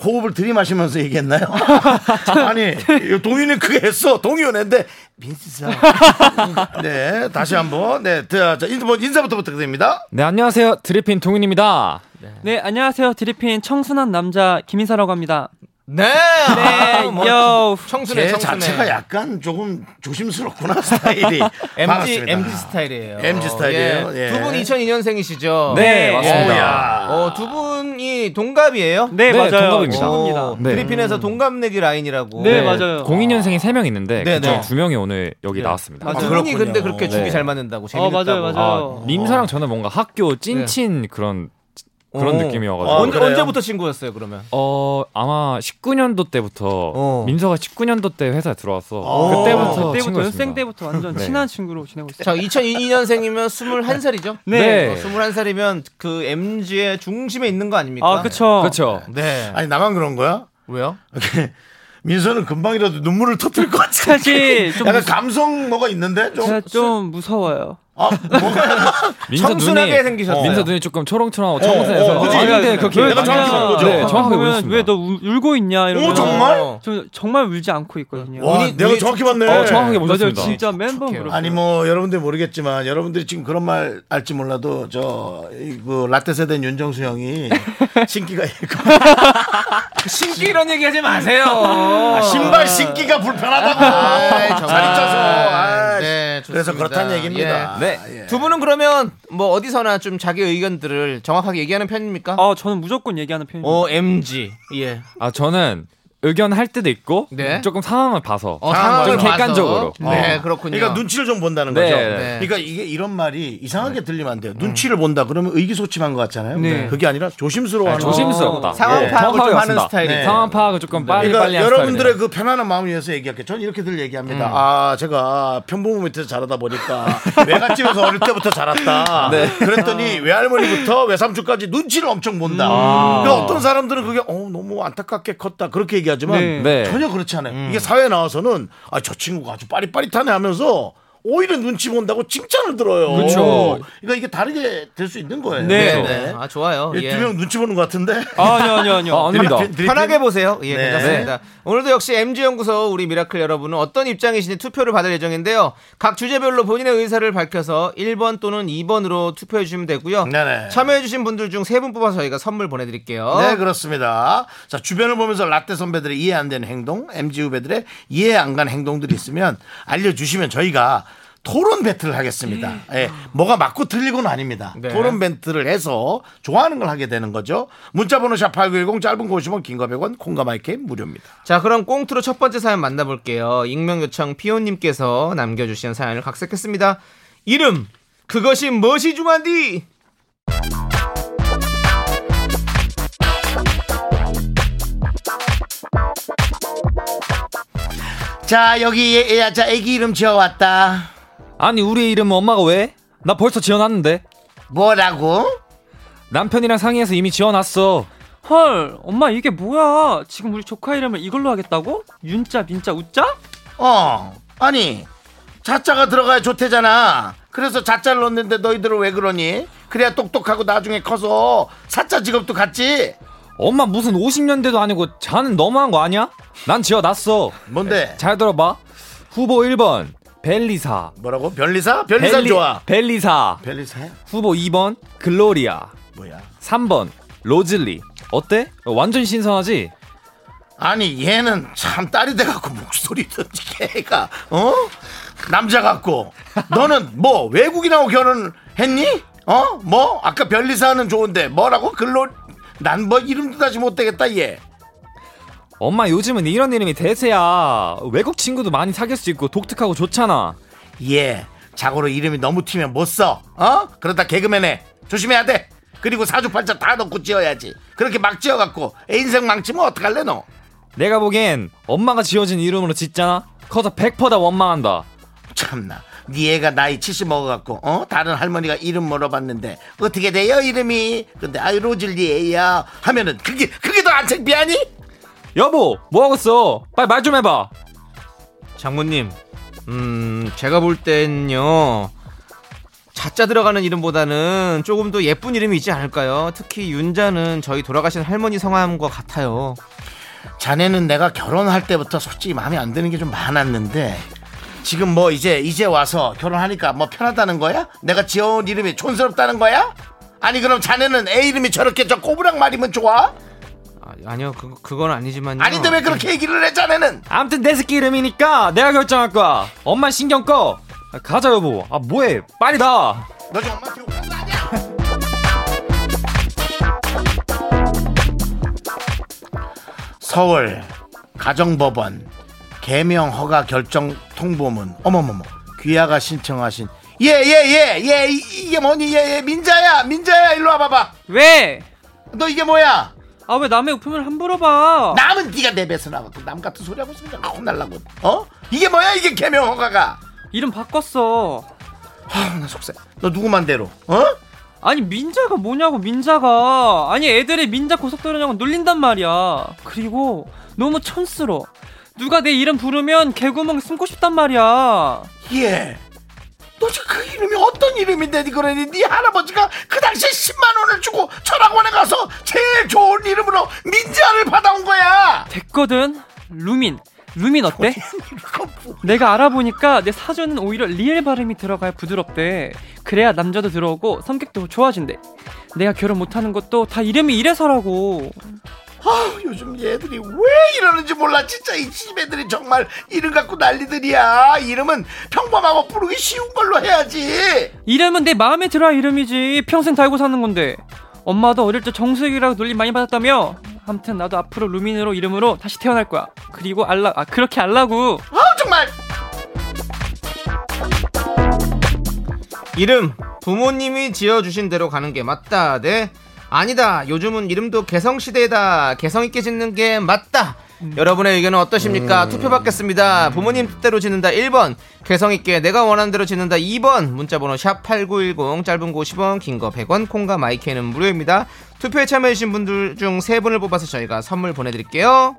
호흡을 들이마시면서 얘기했나요? 아니 동윤이 크게 했어 동윤인데 민서 네 다시 한번 네 자, 자, 인사, 인사부터 부탁드립니다 네 안녕하세요 드리핀 동윤입니다. 네, 안녕하세요. 드리핀 청순한 남자 김인사라고 합니다. 네, 네, 뭐, 요. 청순해. 자체가 약간 조금 조심스럽구나 스타일이 MG. MG 스타일이에요. MG 스타일이에요? 예. 두분 2002년생이시죠? 네, 맞습니다. 오야. 어, 두 분이 동갑이에요? 네, 네, 맞아요. 동갑입니다. 친구입니다. 네. 필리핀에서 동갑내기 라인이라고. 네, 맞아요. 02년생이 3명 있는데 네, 네. 그중 2명이 오늘 여기 네. 나왔습니다. 아, 두 그렇군요. 분이 근데 그렇게 네. 잘 맞는다고 어, 재밌다고. 맞아요, 맞아요. 아, 민서랑 저는 뭔가 학교 찐친 그런 그런 어. 느낌이어가지고 어, 언, 그래요? 언제부터 친구였어요, 그러면? 어 아마 19년도 때부터 어. 민서가 19년도 때 회사에 들어왔어 어. 그때부터 그때부터 친구였습니다. 연생 때부터 완전 네. 친한 친구로 지내고 있어요. 자, 2002년생이면 21살이죠? 네. 21살이면 그 MG의 중심에 있는 거 아닙니까? 아, 그쵸. 그렇죠. 네. 아니 나만 그런 거야? 왜요? 민서는 금방이라도 눈물을 터뜨릴 것 같아. 사실 좀 약간 무서- 감성 뭐가 있는데 좀. 좀 무서워요. 아, 청순하게 눈이 생기셨어요. 민서 눈이 조금 초롱초롱하고 청순해서 어, 그치? 아, 근데 그렇게 왜 내가 정확히 본 거죠? 네, 정확하게 보면. 왜너 울고 있냐 이러면 오 정말? 어. 저 정말 울지 않고 있거든요. 와, 눈이- 내가 눈이 정확히 봤네. 어, 정확하게 맞아요. 보셨습니다. 진짜 멤버. 아니 뭐 여러분들 모르겠지만 여러분들이 지금 그런 말 알지 몰라도 저그 라떼 세대 윤정수 형이 신기가 있고 신기 이런 얘기 하지 마세요. 아, 신발 신기가 불편하다고 잘 정말. 쪄서 아, 네, 그래서 좋습니다. 그렇다는 얘기입니다. 예. 예. 두 분은 그러면 뭐 어디서나 좀 자기 의견들을 정확하게 얘기하는 편입니까? 아 저는 무조건 얘기하는 편입니다. 어, MG. 예. 아 저는 의견할 때도 있고 네. 조금 상황을 봐서 어, 상황을 좀 봐서. 객관적으로. 네, 어. 그렇군요. 그러니까 눈치를 좀 본다는 네. 거죠. 네. 그러니까 이게 이런 말이 이상하게 들리면 안 돼요. 눈치를 본다 그러면 의기소침한 것 같잖아요. 네. 그게 아니라 조심스러워하는 조심스럽다. 상황 네. 파악을 좀 정확하게 하는. 네. 상황 파악을 조금 빨리 그러니까 빨리 하는 여러분들의. 그 편안한 마음을 위해서 얘기할게요. 저는 이렇게들 얘기합니다. 아, 제가 평범한 밑에서 자라다 보니까 외갓집에서 어릴 때부터 자랐다. 그랬더니 외할머니부터 외삼촌까지 눈치를 엄청 본다. 그러니까 어떤 사람들은 그게 어, 너무 안타깝게 컸다. 그렇게 얘기하 지만 네. 네. 전혀 그렇지 않아요. 이게 사회에 나와서는 아, 저 친구가 아주 빠릿빠릿하네 하면서 오히려 눈치 본다고 칭찬을 들어요. 그렇죠. 그러니까 이게 다르게 될 수 있는 거예요. 네. 네. 아, 좋아요. 예. 두명 눈치 보는 것 같은데. 아니요, 아니요, 아니요. 아, 아닙니다. 드리핀, 드리핀? 편하게 보세요. 예, 네. 괜찮습니다. 오늘도 역시 MZ연구소 우리 미라클 여러분은 어떤 입장이신지 투표를 받을 예정인데요. 각 주제별로 본인의 의사를 밝혀서 1번 또는 2번으로 투표해 주시면 되고요. 네네. 참여해 주신 분들 중 3분 뽑아서 저희가 선물 보내드릴게요. 네, 그렇습니다. 자, 주변을 보면서 라떼 선배들의 이해 안 되는 행동, MZ 후배들의 이해 안 가는 행동들이 있으면 알려주시면 저희가 토론 배틀을 하겠습니다. 예, 뭐가 맞고 틀리고는 아닙니다. 네. 토론 배틀을 해서 좋아하는 걸 하게 되는 거죠. 문자번호 샵8910 짧은 거 50원, 긴거 100원, 콩과 마이크 무료입니다. 자, 그럼 꽁트로 첫 번째 사연 만나볼게요. 익명 요청 피오님께서 남겨주신 사연을 각색했습니다. 이름 그것이 무엇이 중한디? 자, 여기 얘, 얘, 자, 애기 이름 지어왔다. 아니 우리 이름은 엄마가 왜? 나 벌써 지어놨는데 뭐라고? 남편이랑 상의해서 이미 지어놨어. 헐, 엄마 이게 뭐야? 지금 우리 조카 이름을 이걸로 하겠다고? 윤자, 민자, 우자? 어, 아니, 자자가 들어가야 좋대잖아. 그래서 자자를 넣는데 너희들은 왜 그러니? 그래야 똑똑하고 나중에 커서 사자 직업도 갖지. 엄마 무슨 50년대도 아니고 자는 너무한 거 아니야? 난 지어놨어. 뭔데? 잘 들어봐. 후보 1번 벨리사. 뭐라고? 벨리사? 벨리사 벨리- 좋아. 벨리사. 벨리사야? 후보 2번 글로리아. 뭐야? 3번 로즐리. 어때? 어, 완전 신선하지? 아니 얘는 참 딸이 돼갖고 목소리도 걔가 어 남자 같고 너는 뭐 외국인하고 결혼했니? 어? 뭐 아까 벨리사는 좋은데 뭐라고 글로 난 뭐 이름도 다시 못 되겠다 얘. 엄마 요즘은 이런 이름이 대세야. 외국 친구도 많이 사귈 수 있고 독특하고 좋잖아. 얘 자고로 이름이 너무 튀면 못 써. 어? 그러다 개그맨 해. 조심해야 돼. 그리고 사주팔자 다 넣고 지어야지. 그렇게 막 지어갖고 애 인생 망치면 어떡할래 너? 내가 보기엔 엄마가 지어진 이름으로 짓잖아. 커서 100%다 원망한다. 참나. 네 애가 나이 70 먹어갖고 어 다른 할머니가 이름 물어봤는데 어떻게 돼요 이름이? 근데 아이 로즐리 애야 하면은 그게 그게 더 안 창피하니? 여보, 뭐 하고 있어? 빨리 말 좀 해봐. 장모님, 음, 제가 볼 땐요, 자자 들어가는 이름보다는 조금 더 예쁜 이름이 있지 않을까요? 특히 윤자는 저희 돌아가신 할머니 성함과 같아요. 자네는 내가 결혼할 때부터 솔직히 마음에 안 드는 게 좀 많았는데 지금 뭐 이제 이제 와서 결혼하니까 뭐 편하다는 거야? 내가 지어온 이름이 촌스럽다는 거야? 아니 그럼 자네는 애 이름이 저렇게 저 꼬부랑 말이면 좋아? 아, 아니요, 그, 그건 아니지만요. 아닌데 왜 그렇게 얘기를 해 자네는? 아무튼 내 새끼 이름이니까 내가 결정할 거야. 엄마 신경 꺼. 아, 가자 여보. 아 뭐해? 빨리 나. 너 지금 거 아니야? 서울 가정법원 개명 허가 결정 통보문 어머머머 귀하가 신청하신 예예예예 이게 뭐니 예예 민자야 민자야 일로 와봐봐 왜? 너 이게 뭐야 아, 왜 남의 우품을 함부로 봐? 남은 네가 내 배서 나갖고 남 같은 소리 하고 있으면 혼날라고 어 이게 뭐야 이게 개명 허가가 이름 바꿨어. 아나 속세 너 누구 만 대로 어 아니, 민자가 뭐냐고, 민자가. 아니, 애들이 민자 고속도로냐고 놀린단 말이야. 그리고 너무 촌스러워. 누가 내 이름 부르면 개구멍에 숨고 싶단 말이야. 예. 도대체 그 이름이 어떤 이름인데 그러니 네 할아버지가 그 당시에 10만 원을 주고 철학원에 가서 제일 좋은 이름으로 민자를 받아온 거야. 됐거든. 루민. 루민 어때? 내가 알아보니까 내 사전은 오히려 리엘 발음이 들어가야 부드럽대. 그래야 남자도 들어오고 성격도 좋아진대. 내가 결혼 못하는 것도 다 이름이 이래서라고. 아 요즘 얘들이 왜 이러는지 몰라 진짜 이 집애들이 정말 이름 갖고 난리들이야. 이름은 평범하고 부르기 쉬운 걸로 해야지. 이름은 내 마음에 들어야 이름이지. 평생 달고 사는 건데. 엄마도 어릴 때 정수혁이라고 놀림 많이 받았다며? 아무튼 나도 앞으로 루민으로 이름으로 다시 태어날 거야. 그리고 알라 아 그렇게 알라고. 아 정말 이름 부모님이 지어주신 대로 가는 게 맞다. 네. 아니다. 요즘은 이름도 개성 시대다. 개성 있게 짓는 게 맞다. 여러분의 의견은 어떠십니까? 투표 받겠습니다. 부모님 뜻대로 짓는다 1번, 개성 있게 내가 원하는 대로 짓는다 2번. 문자 번호 샵8910 짧은 거 50원, 긴 거 100원, 콩과 마이크는 무료입니다. 투표에 참여해 주신 분들 중 3분을 뽑아서 저희가 선물 보내 드릴게요.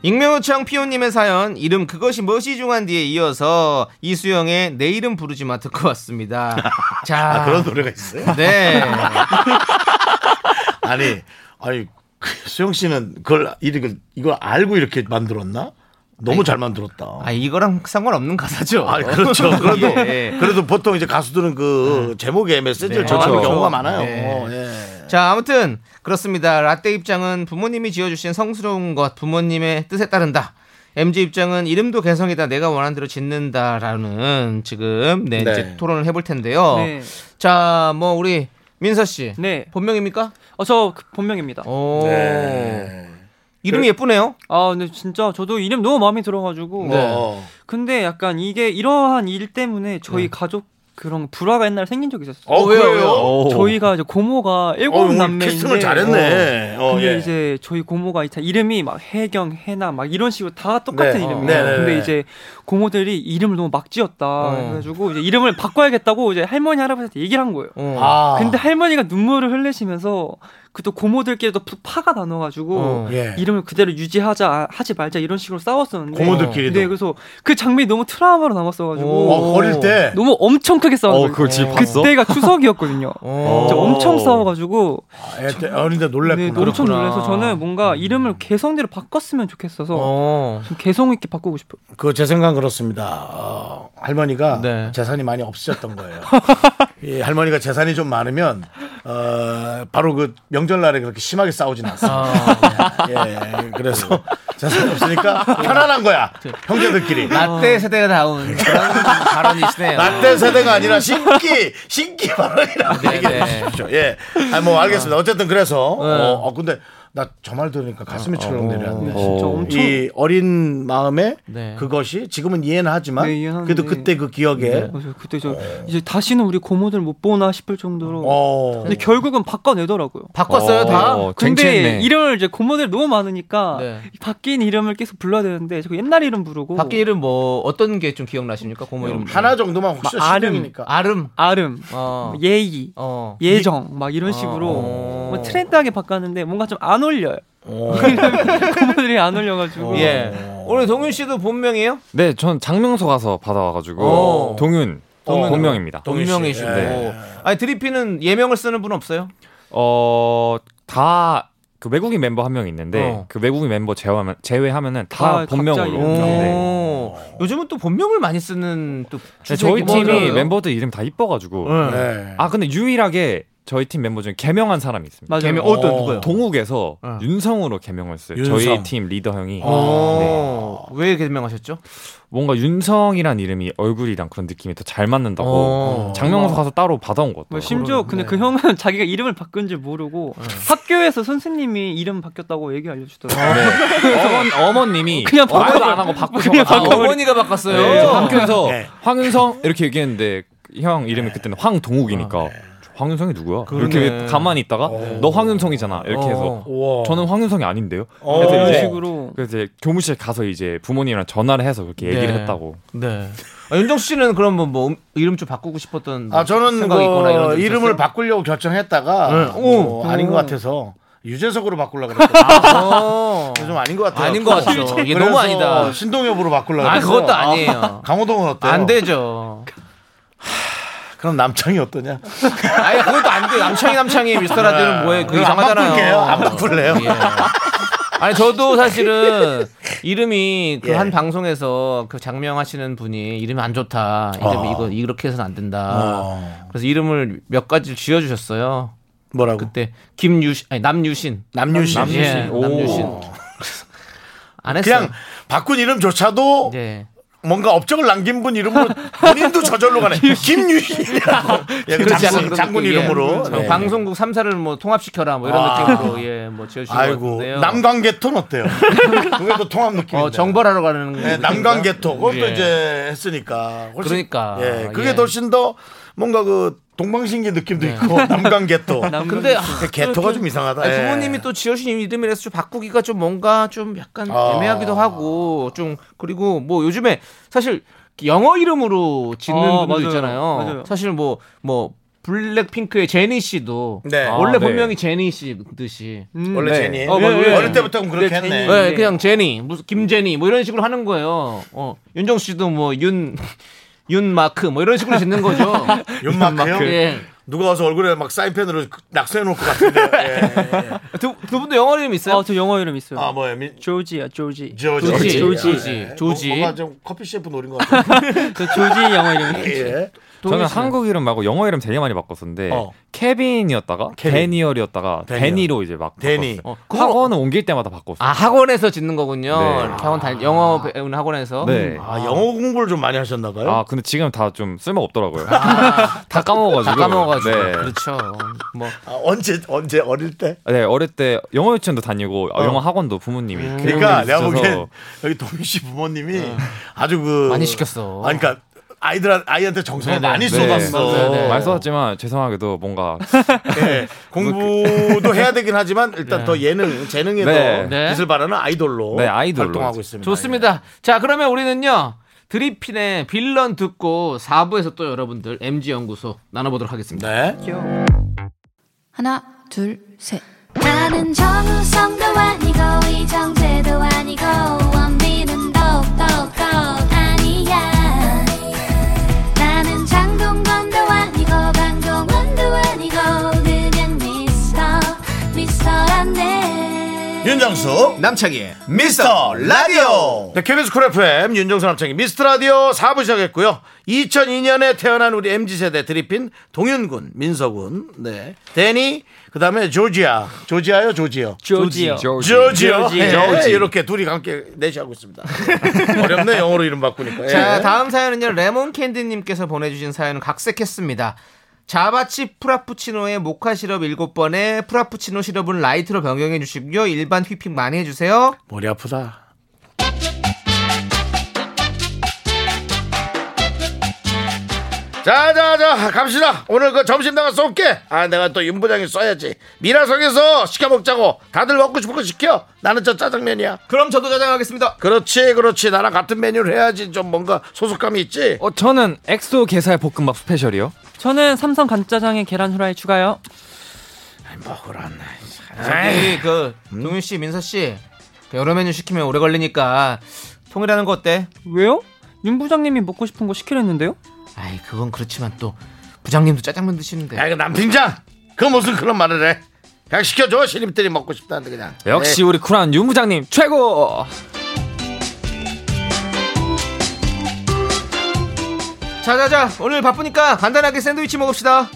익명 요청 피오님의 사연 이름 그것이 무엇이 중한 뒤에 이어서 이수영의 내 이름 부르지 마 듣고 왔습니다. 자, 아, 그런 노래가 있어요? 네. 아니 아니 그 수영 씨는 그걸 이걸 이걸 알고 이렇게 만들었나? 너무 잘 만들었다. 아 이거랑 상관없는 가사죠. 아, 그렇죠. 그래도 예. 그래도 보통 이제 가수들은 그 제목에 메시지를 네. 전하는 그렇죠. 경우가 많아요. 네. 예. 자, 아무튼 그렇습니다. 라떼 입장은 부모님이 지어주신 성스러운 것, 부모님의 뜻에 따른다. MG 입장은 이름도 개성이다. 내가 원하는 대로 짓는다라는 지금 네, 네. 이제 토론을 해볼 텐데요. 네. 자, 뭐 우리 민서 씨 네. 본명입니까? 어저 그 본명입니다. 오. 네. 이름이 예쁘네요. 아 근데 진짜 저도 이름 너무 마음에 들어가지고. 네. 어. 근데 약간 이게 이러한 일 때문에 저희 가족 그런 불화가 옛날에 생긴 적이 있었어요. 어, 왜요, 그래요? 왜요? 오. 저희가 이제 고모가 어, 일곱 오늘 남매인데 캐스팅을 잘했네. 어, 근데 예. 이제 저희 고모가 이제 이름이 막 해경, 해나 막 이런 식으로 다 똑같은 네. 이름이에요. 네, 네, 근데 네. 이제 고모들이 이름을 너무 막 지었다. 어. 그래가지고 이제 이름을 바꿔야겠다고 이제 할머니 할아버지한테 얘기를 한 거예요. 어. 아. 근데 할머니가 눈물을 흘리시면서 그 또 고모들끼리도 푹 파가 나눠가지고 어. 예. 이름을 그대로 유지하자 하지 말자 이런 식으로 싸웠었는데 고모들끼리도. 네 그래서 그 장면이 너무 트라우마로 남았어가지고 어, 어릴 때 너무 엄청 크게 싸운 어? 그때가 추석이었거든요. 어. 엄청 싸워가지고 애때 어린데 놀랬구나. 네, 엄청. 놀라서 저는 뭔가 이름을 개성대로 바꿨으면 좋겠어서 어. 좀 개성 있게 바꾸고 싶어요. 그 제 생각은 그렇습니다. 어, 할머니가 네. 재산이 많이 없으셨던 거예요. 이 할머니가 재산이 좀 많으면 어, 바로 그 명 절날에 그렇게 심하게 싸우진 않습니다. 예, 그래서 재산이 없으니까 편안한 거야. 형제들끼리. 라떼 세대다운 그런 발언이시네요. 라떼 세대가 아니라 신기 신기 발언이라고 네, 얘기해 네. 주십시오. 예, 아니 뭐 알겠습니다. 어쨌든 그래서 어, 어, 근데 나 저 말 들으니까 가슴이 철렁 내려앉네. 진짜 엄청 이 어린 마음에 네. 그것이 지금은 이해는 하지만 네, 이해는. 그래도 그때 그 기억에 맞아요. 그때 저 이제 다시는 우리 고모들 못 보나 싶을 정도로 어. 근데 결국은 바꿔내더라고요. 바꿨어요 다. 어, 근데 쟁취했네. 이름을 이제 고모들이 너무 많으니까 네. 바뀐 이름을 계속 불러야 되는데 자꾸 옛날 이름 부르고 바뀐 이름 뭐 어떤 게 좀 기억나십니까? 고모 이름. 하나 정도만 혹시 막 아름. 신경이니까. 아름. 아름, 어. 예의, 어. 예정 막 이런 식으로 어. 뭐 트렌드하게 바꿨는데 뭔가 좀안 어울려요. 어. 고모들이 안 어울려가지고 예. 오늘 동윤 씨도 본명이에요? 네, 전 장명소 가서 받아와가지고 어. 동윤 어. 본명입니다. 동윤 씨. 본명이시고. 예. 아니 드리피는 예명을 쓰는 분 없어요? 어, 다 그 외국인 멤버 한 명 있는데 어. 그 외국인 멤버 제외하면 제외하면은 다 아, 본명으로. 네. 오. 요즘은 또 본명을 많이 쓰는 또 네, 저희 팀이. 멤버들 이름 다 이뻐가지고. 네. 아 근데 유일하게 저희 팀 멤버 중에 개명한 사람이 있습니다. 맞아요. 개명 어떤 어. 누구요? 동욱에서 어. 윤성으로 개명을 했어요. 윤성. 저희 팀 리더 형이 어. 왜 개명하셨죠? 뭔가 윤성이란 이름이 얼굴이랑 그런 느낌이 더 잘 맞는다고 어. 장명소 가서 따로 받아온 것뭐 같아요. 심지어 근데 그 형은 자기가 이름을 바꾼 줄 모르고 학교에서 선생님이 이름 바뀌었다고 얘기 알려주더라고요. 어머, 어머 님이 그냥 말도 바꿔- 안 하고 바꾸셔가지고 아, 어머니가 바꿨어요. 네, 학교에서 네. 황윤성 이렇게 얘기했는데 형 이름이 그때는 황동욱이니까 황윤성이 누구야? 이렇게 그러네. 가만히 있다가 너 황윤성이잖아 이렇게 해서 우와. 저는 황윤성이 아닌데요. 어. 그래서 이런 이제 식으로 그래서 이제 교무실 가서 이제 부모님이랑 전화를 해서 그렇게 얘기를 네. 했다고. 네. 아, 윤정수 씨는 그럼 뭐, 뭐 음- 이름 좀 바꾸고 싶었던 뭐 아 저는 생각이 있거나 이런 그적 이름을 있었어요? 바꾸려고 결정했다가 네. 뭐 오. 아닌 것 오. 같아서 유재석으로 바꾸려고 그랬거든요. 어. 좀 아닌 것 같아요. 아닌 것 같죠. 이게 너무 그래서 아니다. 신동엽으로 바꾸려고 아 그랬어. 그것도 아니에요. 강호동은 어때요? 안 되죠. 그럼 남창이 어떠냐? 아니 그것도 안 돼. 남창이 남창이 미스터 라디오는 뭐예요? 그 이상하잖아요. 안 바꿀래요? 예. 아니 저도 사실은 이름이 그 예. 한 방송에서 그 장명하시는 분이 이름이 안 좋다. 이름 어. 이거 이렇게 해서는 안 된다. 어. 그래서 이름을 몇 가지를 지어 주셨어요. 뭐라고? 그때 김유신 아니 남유신. 남유신. 남유신. 예, 오. 남유신. 안 했어요. 그냥 바꾼 이름조차도 네. 뭔가 업적을 남긴 분 이름으로 본인도 저절로 가네. 김유희라고. 예, 그 장군, 장군 예. 이름으로. 어, 네. 방송국 3사를 뭐 통합시켜라 뭐 이런 아. 느낌으로 예, 뭐 지어주신 것 아이고 같은데요. 남강개토는 어때요? 그게도 통합 느낌인데. 어, 정벌하러 가는 네? 남강개토 그것도 예. 이제 했으니까 그러니까. 예 그게 예. 훨씬 더 뭔가 그 동방신기 느낌도 네. 있고 남강개토 근데 아, 그 개토가 좀 이상하다 아니, 예. 부모님이 또 지어주신 이름이라서 좀 바꾸기가 좀 뭔가 좀 약간 아. 애매하기도 하고 좀 그리고 뭐 요즘에 사실 영어 이름으로 짓는 어, 분들 맞아요. 있잖아요. 맞아요. 사실 뭐뭐 블랙핑크의 제니 씨도 네. 아, 원래 네. 본명이 제니 씨듯이 원래 네. 제니 어, 맞아요. 어릴 때부터 그렇게 네, 했네 제니. 네, 그냥 제니, 무슨 김제니 뭐 이런 식으로 하는 거예요. 어, 윤정 씨도 뭐 윤 윤마크 뭐 이런 식으로 짓는 거죠. 윤마크요? 예. 누가 와서 얼굴에 막 사인펜으로 낙서해 놓을 것 같은데 예. 두, 두 분도 영어 이름 있어요? 어, 저 영어 이름 있어요. 아 뭐야 민 조지야, 조지. 조지 조지, 조지, 예. 조지. 뭐, 뭔가 좀 커피 CF 노린 것 저 조지 영어 이름. 예. 저는 한국 이름 말고 영어 이름 되게 많이 바꿨었는데 어. 케빈이었다가 케빈. 데니얼이었다가 데니얼. 데니로 이제 막 데니. 바꿨어요. 어, 학원은 옮길 때마다 바꿨어요. 아 학원에서 짓는 거군요. 네. 학원 다 영어 배우는 학원에서. 네. 아 영어 공부를 좀 많이 하셨나 봐요 아 근데 지금 다 좀 쓸모 없더라고요. 다 까먹어가지고. 다 까먹어가지고. 네. 그렇죠. 뭐 아, 언제 언제 어릴 때 네 어릴 때 영어 유치원도 다니고 어. 영어 학원도 부모님이. 그러니까 교육을 내가 보기엔 여기 씨 부모님이 아주 그 많이 시켰어. 아니 그러니까 아이들 아이한테 정성을 네네. 많이 네. 쏟았어. 맞아요, 네. 많이 써왔지만 죄송하게도 뭔가 예, 공부도 해야 되긴 하지만 일단 더 예능 재능에 네. 더 네. 빛을 발하는 아이돌로, 네, 아이돌로. 활동하고 있습니다. 좋습니다. 자 그러면 우리는요 드리핀의 빌런 듣고 4부에서 또 여러분들 MG 연구소 나눠보도록 하겠습니다. 네. 하나, 둘, 셋. 나는 정우성도 아니고 이정재도 아니고 원빈은 윤정수 남창희의 미스터 라디오. 네, KBS 쿨 FM 윤정수 남창희 미스터 라디오 4부 시작했고요. 2002년에 태어난 우리 MZ 세대 드리핀 동윤군, 민서군, 네, 데니, 그 다음에 조지아, 조지아요, 조지요. 조지요. 조지요. 조지. 네, 이렇게 둘이 함께 내시하고 있습니다. 어렵네 영어로 이름 바꾸니까. 자 예. 다음 사연은요 레몬 캔디님께서 보내주신 사연을 각색했습니다. 자바칩 프라푸치노에 모카 시럽 7번에 프라푸치노 시럽은 light로 변경해 주시고요. 일반 whipping 많이 해주세요. 머리 아프다. 자자자 갑시다 오늘 그 점심 내가 쏠게 아 내가 또 윤 부장이 써야지 미라성에서 시켜 먹자고 다들 먹고 싶은 거 시켜 나는 저 짜장면이야 그럼 저도 짜장하겠습니다. 그렇지 그렇지 나랑 같은 메뉴를 해야지 좀 뭔가 소속감이 있지 어 저는 XO 게살 볶음밥 special이요. 저는 삼선 간짜장에 계란 후라이 추가요. 먹으란 저기 그 동윤 씨, 민서 씨그 여러 메뉴 시키면 오래 걸리니까 통일하는 거 어때? 왜요? 윤 부장님이 먹고 싶은 거 시키랬는데요? 아이 그건 그렇지만 또 부장님도 짜장면 드시는데. 야 이거 남팀장 그 무슨 그런 말을 해 그냥 시켜줘 신입들이 먹고 싶다는데 그냥 역시 네. 우리 쿨한 윤 부장님 최고. 자자자 오늘 바쁘니까 간단하게 샌드위치 먹읍시다.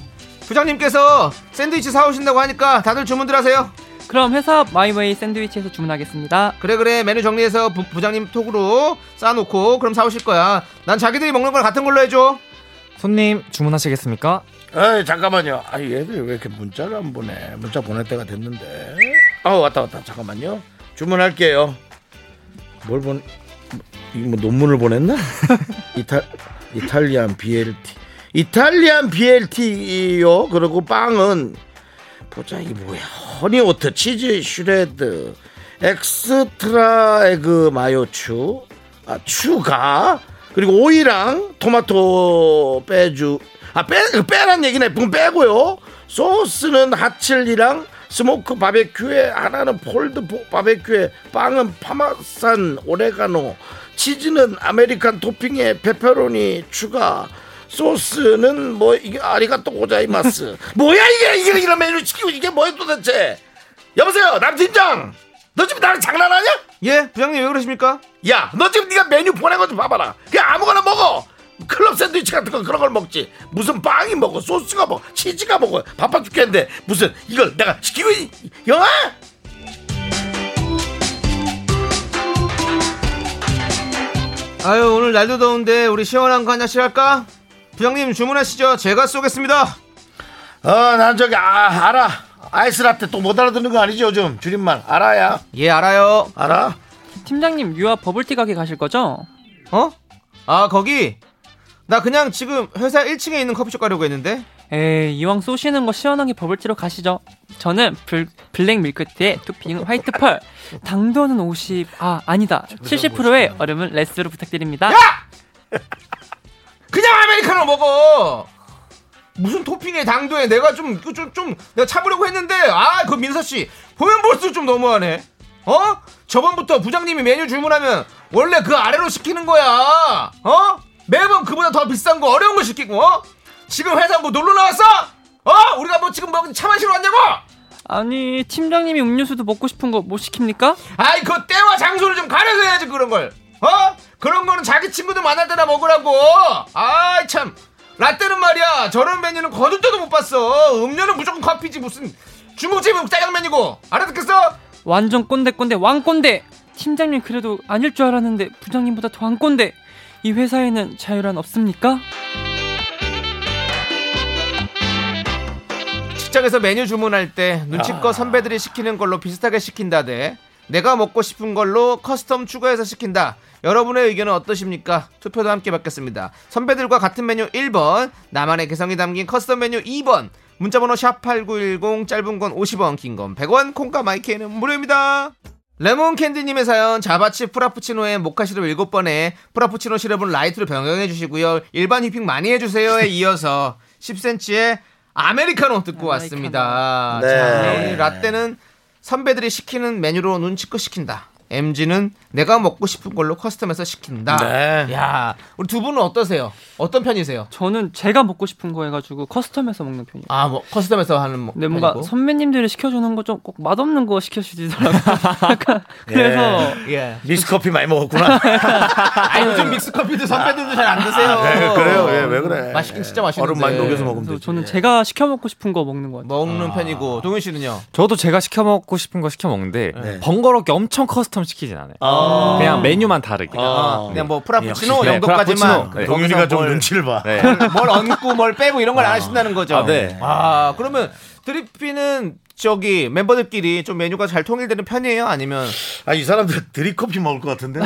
부장님께서 샌드위치 사오신다고 하니까 다들 주문들 하세요. 그럼 회사 마이웨이 샌드위치에서 주문하겠습니다. 그래 그래 메뉴 정리해서 부, 부장님 톡으로 쏴놓고 그럼 사오실 거야. 난 자기들이 먹는 걸 같은 걸로 해줘. 손님 주문하시겠습니까? 에이 잠깐만요. 아 얘들이 왜 이렇게 문자를 안 보내? 문자 보낼 때가 됐는데. 아 왔다 왔다. 잠깐만요. 주문할게요. 뭘 본? 이거 뭐 논문을 보냈나? Ital- Italian BLT. Italian BLT요. 그리고 빵은 보자 이게 뭐야? honey oat 치즈 shred extra egg 마요추 아 추가 그리고 오이랑 토마토 빼주 아 빼, 빼란 얘기네 그럼 빼고요 소스는 hot chili랑 smoke 바베큐에 하나는 pulled por- 바베큐에 빵은 Parmesan oregano 치즈는 American 토핑에 페페로니 추가 소스는 뭐 이게 ありがとうございます 뭐야 이게 이게 이런 메뉴 시키고 이게 뭐야 도대체 여보세요 남 팀장 너 지금 나랑 장난하냐? 예 부장님 왜 그러십니까? 야, 너 지금 네가 메뉴 보낸 거 좀 봐봐라. 그냥 아무거나 먹어. 클럽 샌드위치 같은 거 그런 걸 먹지. 무슨 빵이 뭐고, 소스가 뭐고, 치즈가 뭐고. 바빠 죽겠는데 무슨 이걸 내가 시키고 이- 영아? 아유 오늘 날도 더운데 우리 시원한 거 한잔씩 할까? 부장님 주문하시죠. 제가 쏘겠습니다. 어, 난 저기, 아, 아라. 아이스 라떼 또 못 알아듣는 거 아니지, 요즘? 줄임말. 아라야. 예 알아요. 알아? 팀장님 유아 버블티 가게 가실 거죠? 어? 아 거기 나 그냥 지금 회사 1층에 있는 커피숍 가려고 했는데 에이 이왕 쏘시는 거 시원하게 버블티로 가시죠. 저는 bl-, black milk tea에 토핑 white pearl, 당도는 50, 아 아니다 70%에 얼음은 less로 부탁드립니다. 그냥 아메리카노 먹어. 무슨 토핑에 당도에 내가 좀 좀 좀 내가 참으려고 했는데 아 그 민서 씨 보면 볼수록 좀 너무하네. 어? 저번부터 부장님이 메뉴 주문하면 원래 그 아래로 시키는 거야. 어? 매번 그보다 더 비싼 거 어려운 거 시키고 어? 지금 회사 뭐 놀러 나왔어? 어? 우리가 뭐 지금 뭐 차 마시러 왔냐고? 아니 팀장님이 음료수도 먹고 싶은 거 못 시킵니까? 아이 그 때와 장소를 좀 가려서 해야지 그런 걸. 어? 그런 거는 자기 친구들 만날 때나 먹으라고. 아이 참. 라떼는 말이야 저런 메뉴는 거둘 때도 못 봤어. 음료는 무조건 커피지 무슨 중국집은 짜장면이고 알아듣겠어? 완전 꼰대 꼰대 왕 꼰대. 팀장님 그래도 아닐 줄 알았는데 부장님보다 더왕 꼰대. 이 회사에는 자유란 없습니까? 직장에서 메뉴 주문할 때 눈치껏 선배들이 시키는 걸로 비슷하게 시킨다 대. 내가 먹고 싶은 걸로 custom 추가해서 시킨다. 여러분의 의견은 어떠십니까? 투표도 함께 받겠습니다. 선배들과 같은 메뉴 1번, 나만의 개성이 담긴 custom 메뉴 2번, 문자번호 샵8910, 짧은 건 50원, 긴 건 100원, 콩과 마이K는 무료입니다. 레몬캔디님의 사연 자바칩 프라푸치노에 모카 시럽 7번에 프라푸치노 시럽은 light로 변경해 주시고요. 일반 whipping 많이 해주세요에 이어서 10cm의 아메리카노 듣고 왔습니다. 네. 자, 우리 라떼는 선배들이 시키는 메뉴로 눈치껏 시킨다. MG는 내가 먹고 싶은 걸로 커스텀해서 시킨다. 네. 야, 우리 두 분은 어떠세요? 어떤 편이세요? 저는 제가 먹고 싶은 거 해가지고 커스텀해서 먹는 편이에요. 아, 뭐 커스텀해서 하는 뭐 근데 뭔가 편이고? 선배님들이 시켜주는 거 좀 꼭 맛없는 거 시켜주시더라고요. 약간 그래서 예. 미스커피 많이 먹었구나. 아, 요즘 믹스 커피도 선배들도 잘 안 드세요. 네, 그래요? 예, 왜 그래? 맛있긴 진짜 맛있는데. 얼음 많이 녹여서 먹으면 되지. 저는 제가 시켜 먹고 싶은 거 먹는 거 같아요. 먹는 편이고 동현 씨는요? 저도 제가 시켜 먹고 싶은 거 시켜 먹는데 네. 번거롭게 엄청 custom 시키진 않아요. 아. 그냥 메뉴만 다르게. 아. 그냥 뭐 프라푸치노 역시, 네, 영도까지만 프라푸치노. 네. 동윤이가 좀 뭘- 눈치를 봐. 네. 뭘 얹고 뭘 빼고 이런 걸 안 하신다는 거죠. 아, 네. 아, 그러면 드리핀은 저기 멤버들끼리 좀 메뉴가 잘 통일되는 편이에요? 아니면 아, 이 사람들 드립커피 먹을 것 같은데?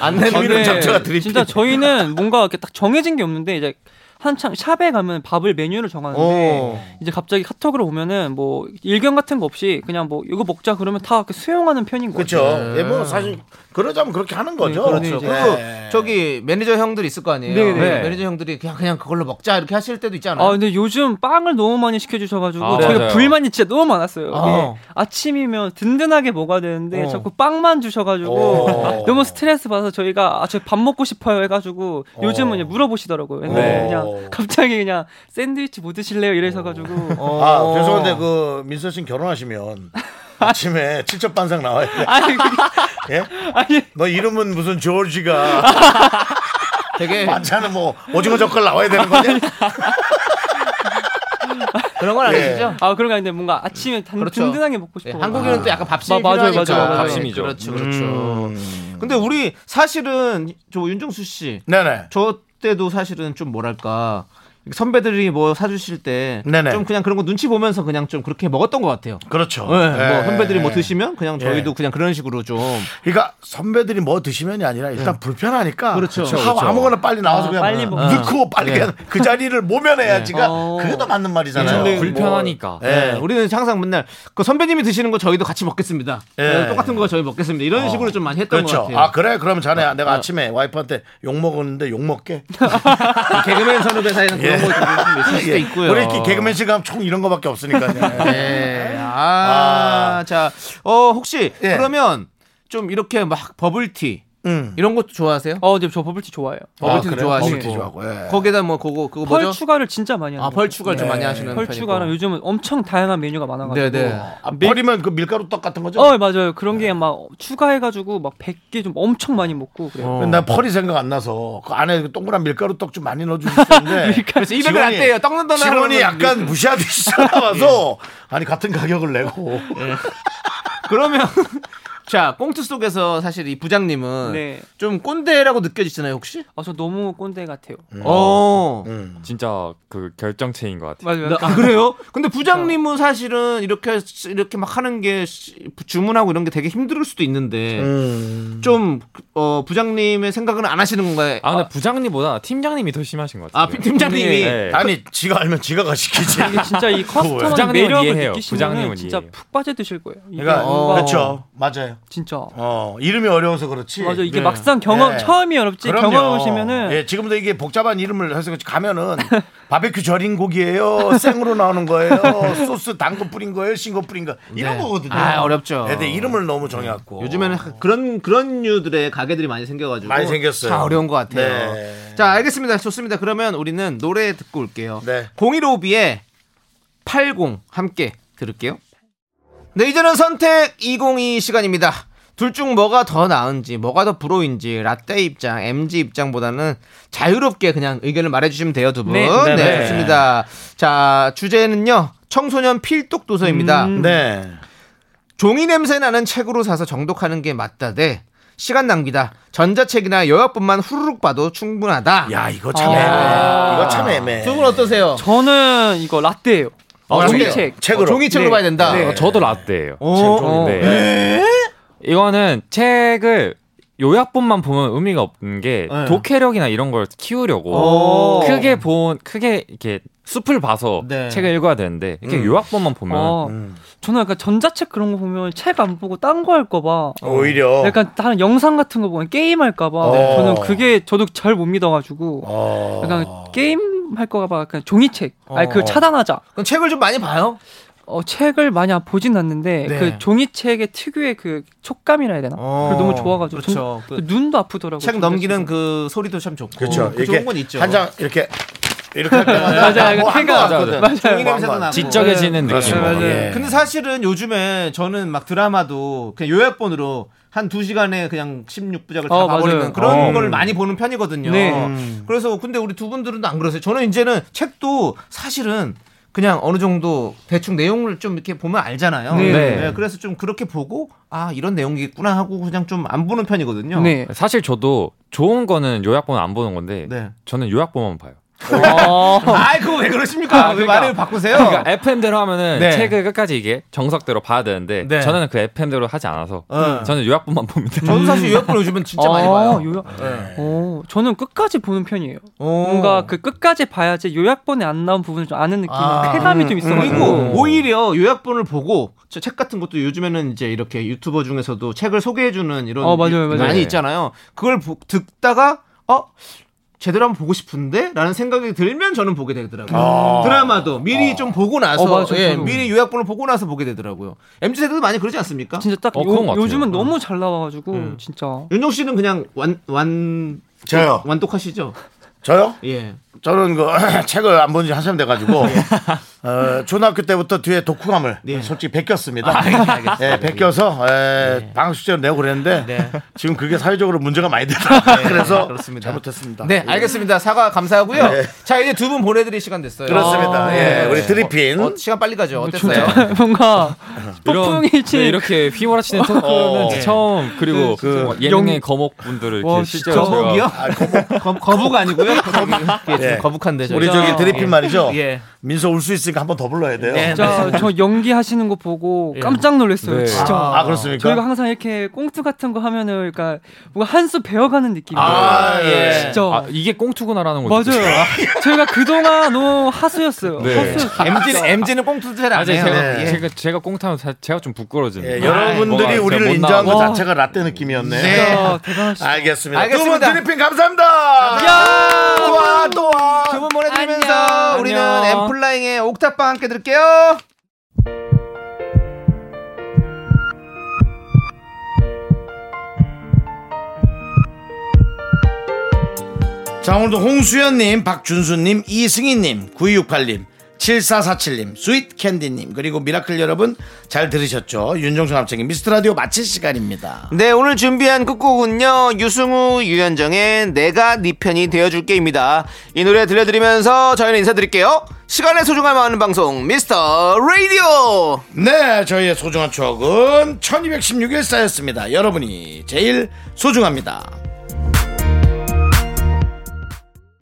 안 되는 자체가 드립. 진짜 저희는 뭔가 이렇게 딱 정해진 게 없는데 이제 한창 샵에 가면 밥을 메뉴를 정하는데 오. 이제 갑자기 카톡으로 오면은 뭐 이견 같은 거 없이 그냥 뭐 이거 먹자 그러면 다 수용하는 편인 거죠. 그렇죠. 예, 뭐 사실 그러자면 그렇게 하는 거죠. 그렇죠. 이제- 그리고 네. 저기 매니저 형들 있을 거 아니에요. 네, 네. 매니저 형들이 그냥 그냥 그걸로 먹자 이렇게 하실 때도 있잖아요. 아 근데 요즘 빵을 너무 많이 시켜주셔가지고 아, 저희가 맞아요. 불만이 진짜 너무 많았어요. 아. 아침이면 든든하게 먹어야 되는데 어. 자꾸 빵만 주셔가지고 어. 너무 스트레스 받아서 저희가 아 저 밥 먹고 싶어요 해가지고 요즘은 이제 물어보시더라고요. 네. 그냥 갑자기 그냥 샌드위치 뭐 드실래요 이래서 가지고 어. 아, 죄송한데 그 민서 씨 결혼하시면 아침에 칠첩 반상 나와야 돼. 아니 그게 예? 아니 너 이름은 무슨 조지가 되게 반찬은 뭐 오징어 젓갈 나와야 되는 거냐? 그런 건 예. 아니시죠? 아 그런 거 아닌데 뭔가 아침에 단, 그렇죠. 든든하게 먹고 네, 싶어. 한국인은 또 약간 밥심이 마- 맞아요. 맞아요, 맞아요. 밥심이죠. 그렇죠, 그렇죠. 음. 근데 우리 사실은 저 윤정수 씨, 네네. 저 때도 사실은 좀 뭐랄까 선배들이 뭐 사주실 때 좀. 그냥 그런 거 눈치 보면서 그냥 좀 그렇게 먹었던 것 같아요. 그렇죠. 네, 예. 뭐 선배들이 뭐 드시면 그냥 저희도 예. 그냥 그런 식으로 좀 그러니까 선배들이 뭐 드시면이 아니라 일단 불편하니까 그렇죠. 하고 그렇죠. 아무거나 빨리 나와서 아, 그냥 빨리 먹- 넣고 빨리 네. 그냥 그 자리를 모면해야지가 어. 그게 더 맞는 말이잖아요. 불편하니까. 예. 네, 우리는 항상 맨날 그 선배님이 드시는 거 저희도 같이 먹겠습니다. 예. 네, 똑같은 거 저희 먹겠습니다. 이런 식으로 좀 많이 했던 그렇죠. 것 같아요. 아 그래? 그러면 자네 내가 아침에 와이프한테 욕 먹었는데 욕 먹게. 개그맨 선후배 사이에는 예. 거좀 있을 수도 예. 있고요. 우리 이렇게 개그맨 씨가 총 이런 거밖에 없으니까요. 네. 아, 자, 어 혹시 예. 그러면 좀 이렇게 막 버블티 음. 이런 것도 좋아하세요? 어, 네, 저 버블티 좋아해요. 버블티도 그래요? 좋아하시고. 버블티 좋아하고. 예. 거기다 뭐 그거 그거 펄 뭐죠? 추가를 진짜 많이 하는 아, 펄 추가를 좀 네. 많이 하시는 펄 편이고. 추가랑 요즘은 엄청 다양한 메뉴가 많아가지고. 네네. 아, 버리면 그 밀가루 떡 같은 거죠? 어 맞아요. 그런 게 막 추가해가지고 막 100개 좀 엄청 많이 먹고 그래요. 어. 근데 나 펄이 생각 안 나서 그 안에 그 동그란 밀가루 떡 좀 많이 넣어주셨는데 그래서 입에 안 떼요. 떡 넣는다 직원이 약간 무시하듯이 찾아와서 아니 같은 가격을 내고 그러면 자, 꽁트 속에서 사실 이 부장님은 네. 좀 꼰대라고 느껴지시나요, 혹시? 아, 저 너무 꼰대 같아요. 어. 진짜 그 결정체인 것 같아요. 맞아요. 아, 그래요? 근데 부장님은 사실은 이렇게 이렇게 막 하는 게 시- 주문하고 이런 게 되게 힘들 수도 있는데 음. 좀 어, 부장님의 생각은 안 하시는 건가요? 아 근데 부장님보다 팀장님이 더 심하신 것 아, 같아요. 팀장님이 네. 아니 지가 알면 지가 가 시키지. 이게 진짜 이 커스터머 부장님은 매력을 이해해요. 느끼시면 부장님은 진짜 이해해요. 푹 빠져 드실 거예요. 이게 그러니까 뭔가 그렇죠. 맞아요. 진짜. 어 이름이 어려워서 그렇지. 맞아 이게 네. 막상 경험 네. 처음이 어렵지 그럼요. 경험 오시면은 예, 지금도 이게 복잡한 이름을 해서 가면은 바베큐 절인 고기예요, 생으로 나오는 거예요, 소스 당근 뿌린 거예요, 싱거 뿌린 거 이런 네. 거거든요. 아, 어렵죠. 네, 네, 이름을 너무 정해갖고 요즘에는 그런 그런 류들의 가게들이 많이 생겨가지고 많이 생겼어요. 참 어려운 것 같아요. 네. 자, 알겠습니다. 좋습니다. 그러면 우리는 노래 듣고 올게요. 네. 015B의 80 함께 들을게요. 네, 이제는 선택 202 시간입니다. 둘 중 뭐가 더 나은지, 뭐가 더 불호인지, 라떼 입장, MG 입장보다는 자유롭게 그냥 의견을 말해주시면 돼요, 두 분. 네, 네, 네, 네. 좋습니다. 자, 주제는요, 청소년 필독 도서입니다. 음. 네. 종이 냄새 나는 책으로 사서 정독하는 게 맞다 대 시간 낭비다. 전자책이나 요약본만 후루룩 봐도 충분하다. 야 이거 참 아. 애매해. 이거 참 애매해. 두분 어떠세요? 저는 이거 라떼예요. 어, 종이책. 책으로. 어, 종이책으로 네. 봐야 된다. 네. 어, 저도 라떼예요. 어, 네. 이거는 책을 요약본만 보면 의미가 없는 게 네. 독해력이나 이런 걸 키우려고 오. 크게 본 크게 이렇게 숲을 봐서 네. 책을 읽어야 되는데 이렇게 음. 요약본만 보면 어, 저는 약간 전자책 그런 거 보면 책 안 보고 딴 거 할까 봐. 오히려 약간 다른 영상 같은 거 보면 게임 할까봐. 어. 저는 그게 저도 잘 못 믿어 가지고. 어. 약간 게임 할 거가 약간 종이책. 아니 그 어. 차단하자. 그럼 책을 좀 많이 봐요? 어, 책을 많이 안 보진 않는데 네. 그 종이책의 특유의 그 촉감이라 해야 되나? 어, 그걸 너무 좋아가지고 그렇죠. 전- 그그 눈도 아프더라고요. 책 넘기는 그 소리도 참 좋고. 그렇죠. 그 좋은 건 있죠. 한 장 이렇게 이렇게 할 때마다 맞아요. 뭐 한거 맞아요. 종이 뭐 냄새도 나고. 지적해지는. 느낌. 맞아요. 예. 근데 사실은 요즘에 저는 막 드라마도 그냥 요약본으로 한두 시간에 그냥 16부작을 다 어, 봐버리는 맞아요. 그런 어. 걸 많이 보는 편이거든요. 네. 그래서 근데 우리 두 분들은 안 그러세요. 저는 이제는 책도 사실은 그냥 어느 정도 대충 내용을 좀 이렇게 보면 알잖아요. 네. 네. 그래서 좀 그렇게 보고 아 이런 내용이겠구나 하고 그냥 좀 안 보는 편이거든요. 네. 사실 저도 좋은 거는 요약본 안 보는 건데 네. 저는 요약본만 봐요. 아 그거 왜 그러십니까? 왜 그러니까. 말을 바꾸세요? 그러니까 FM대로 하면은 네. 책을 끝까지 이게 정석대로 봐야 되는데 네. 저는 그 FM대로 하지 않아서 어. 저는 요약본만 봅니다. 저도 사실 요약본 요즘은 진짜 많이 아, 봐요. 요약. 네. 어, 저는 끝까지 보는 편이에요. 오. 뭔가 그 끝까지 봐야지 요약본에 안 나온 부분을 좀 아는 느낌, 아. 쾌감이 좀 있어가지고. 그리고 오히려 요약본을 보고 저책 같은 것도 요즘에는 이제 이렇게 유튜버 중에서도 책을 소개해주는 이런 어, 맞아요, 맞아요. 많이 네. 있잖아요. 그걸 보- 듣다가 어 제대로 한번 보고 싶은데 라는 생각이 들면 저는 보게 되더라고요. 아. 드라마도 미리 좀 보고 나서 어, 맞아요, 예. 미리 요약본을 보고 나서 보게 되더라고요. mz 세대도 많이 그러지 않습니까? 진짜 딱 어, 그런 것 요, 같아요. 요즘은 너무 잘 나와가지고 음. 진짜. 윤종 씨는 그냥 완 완 저요. 완독하시죠? 저요? 예. 저는 그 책을 안 본 지 한참 돼가지고 어, 초등학교 때부터 뒤에 독후감을 네. 솔직히 베꼈습니다. 아, 알겠습니다. 예, 베껴서 예, 방학 숙제로 내고 그랬는데 네. 지금 그게 사회적으로 문제가 많이 되더라고요. 그래서 그렇습니다. 잘못했습니다. 네, 알겠습니다. 사과 감사하고요. 네. 자, 이제 두 분 보내드릴 시간 됐어요. 그렇습니다. 아, 예, 네. 우리 드리핀 어, 시간 빨리 가죠. 어땠어요? 뭔가 폭풍일치. 네, 이렇게 휘몰아치는 토크는 어. 처음 그리고 그뭐 예능의 거목 분들을 이렇게 와, 실제로 진짜. 거북이요? 아, 거, 거북 아니고요? 거북이. 예, 좀 예. 거북한데. 저. 우리 저기 드리핀 말이죠. 예. 민서 울 수 있으니까 한 번 더 불러야 돼요. 네. 진짜 저 연기하시는 거 보고 깜짝 놀랐어요. 네. 진짜. 아, 그렇습니까? 저희가 항상 이렇게 꽁트 같은 거 하면은 그러니까 뭔가 한 수 배워가는 느낌이에요. 아, 예. 진짜. 아, 이게 꽁투구나라는 거 맞아요. 저희가 그동안 너무 하수였어요. 네. 하수였어요. MG는, MG는 꽁투도 잘 아, 안 제가, 해요. 제가, 예. 제가 제가 사- 제가 좀 부끄러워지는. 예, 아, 여러분들이 우리를 못 인정한 것. 자체가 라떼 느낌이었네요. 진짜 대단하시다. 알겠습니다. 알겠습니다. 두분 드리핀 감사합니다. 또 와, 또 와. 두분 보내드리면서 안녕. 우리는 안녕. 엠플라잉의 옥탑방 함께 들을게요. 자, 오늘도 홍수연님, 박준수님, 이승희님, 9268님, 7447님, 스윗 캔디님, 그리고 미라클 여러분 잘 들으셨죠? 윤정수 남창희의 미스터 라디오 마칠 시간입니다. 네, 오늘 준비한 끝곡은요, 유승우, 유현정의 내가 네 편이 되어줄게입니다. 이 노래 들려드리면서 저희는 인사드릴게요. 시간의 소중함을 아는 방송, 미스터 라디오! 네, 저희의 소중한 추억은 1216일 쌓였습니다. 여러분이 제일 소중합니다.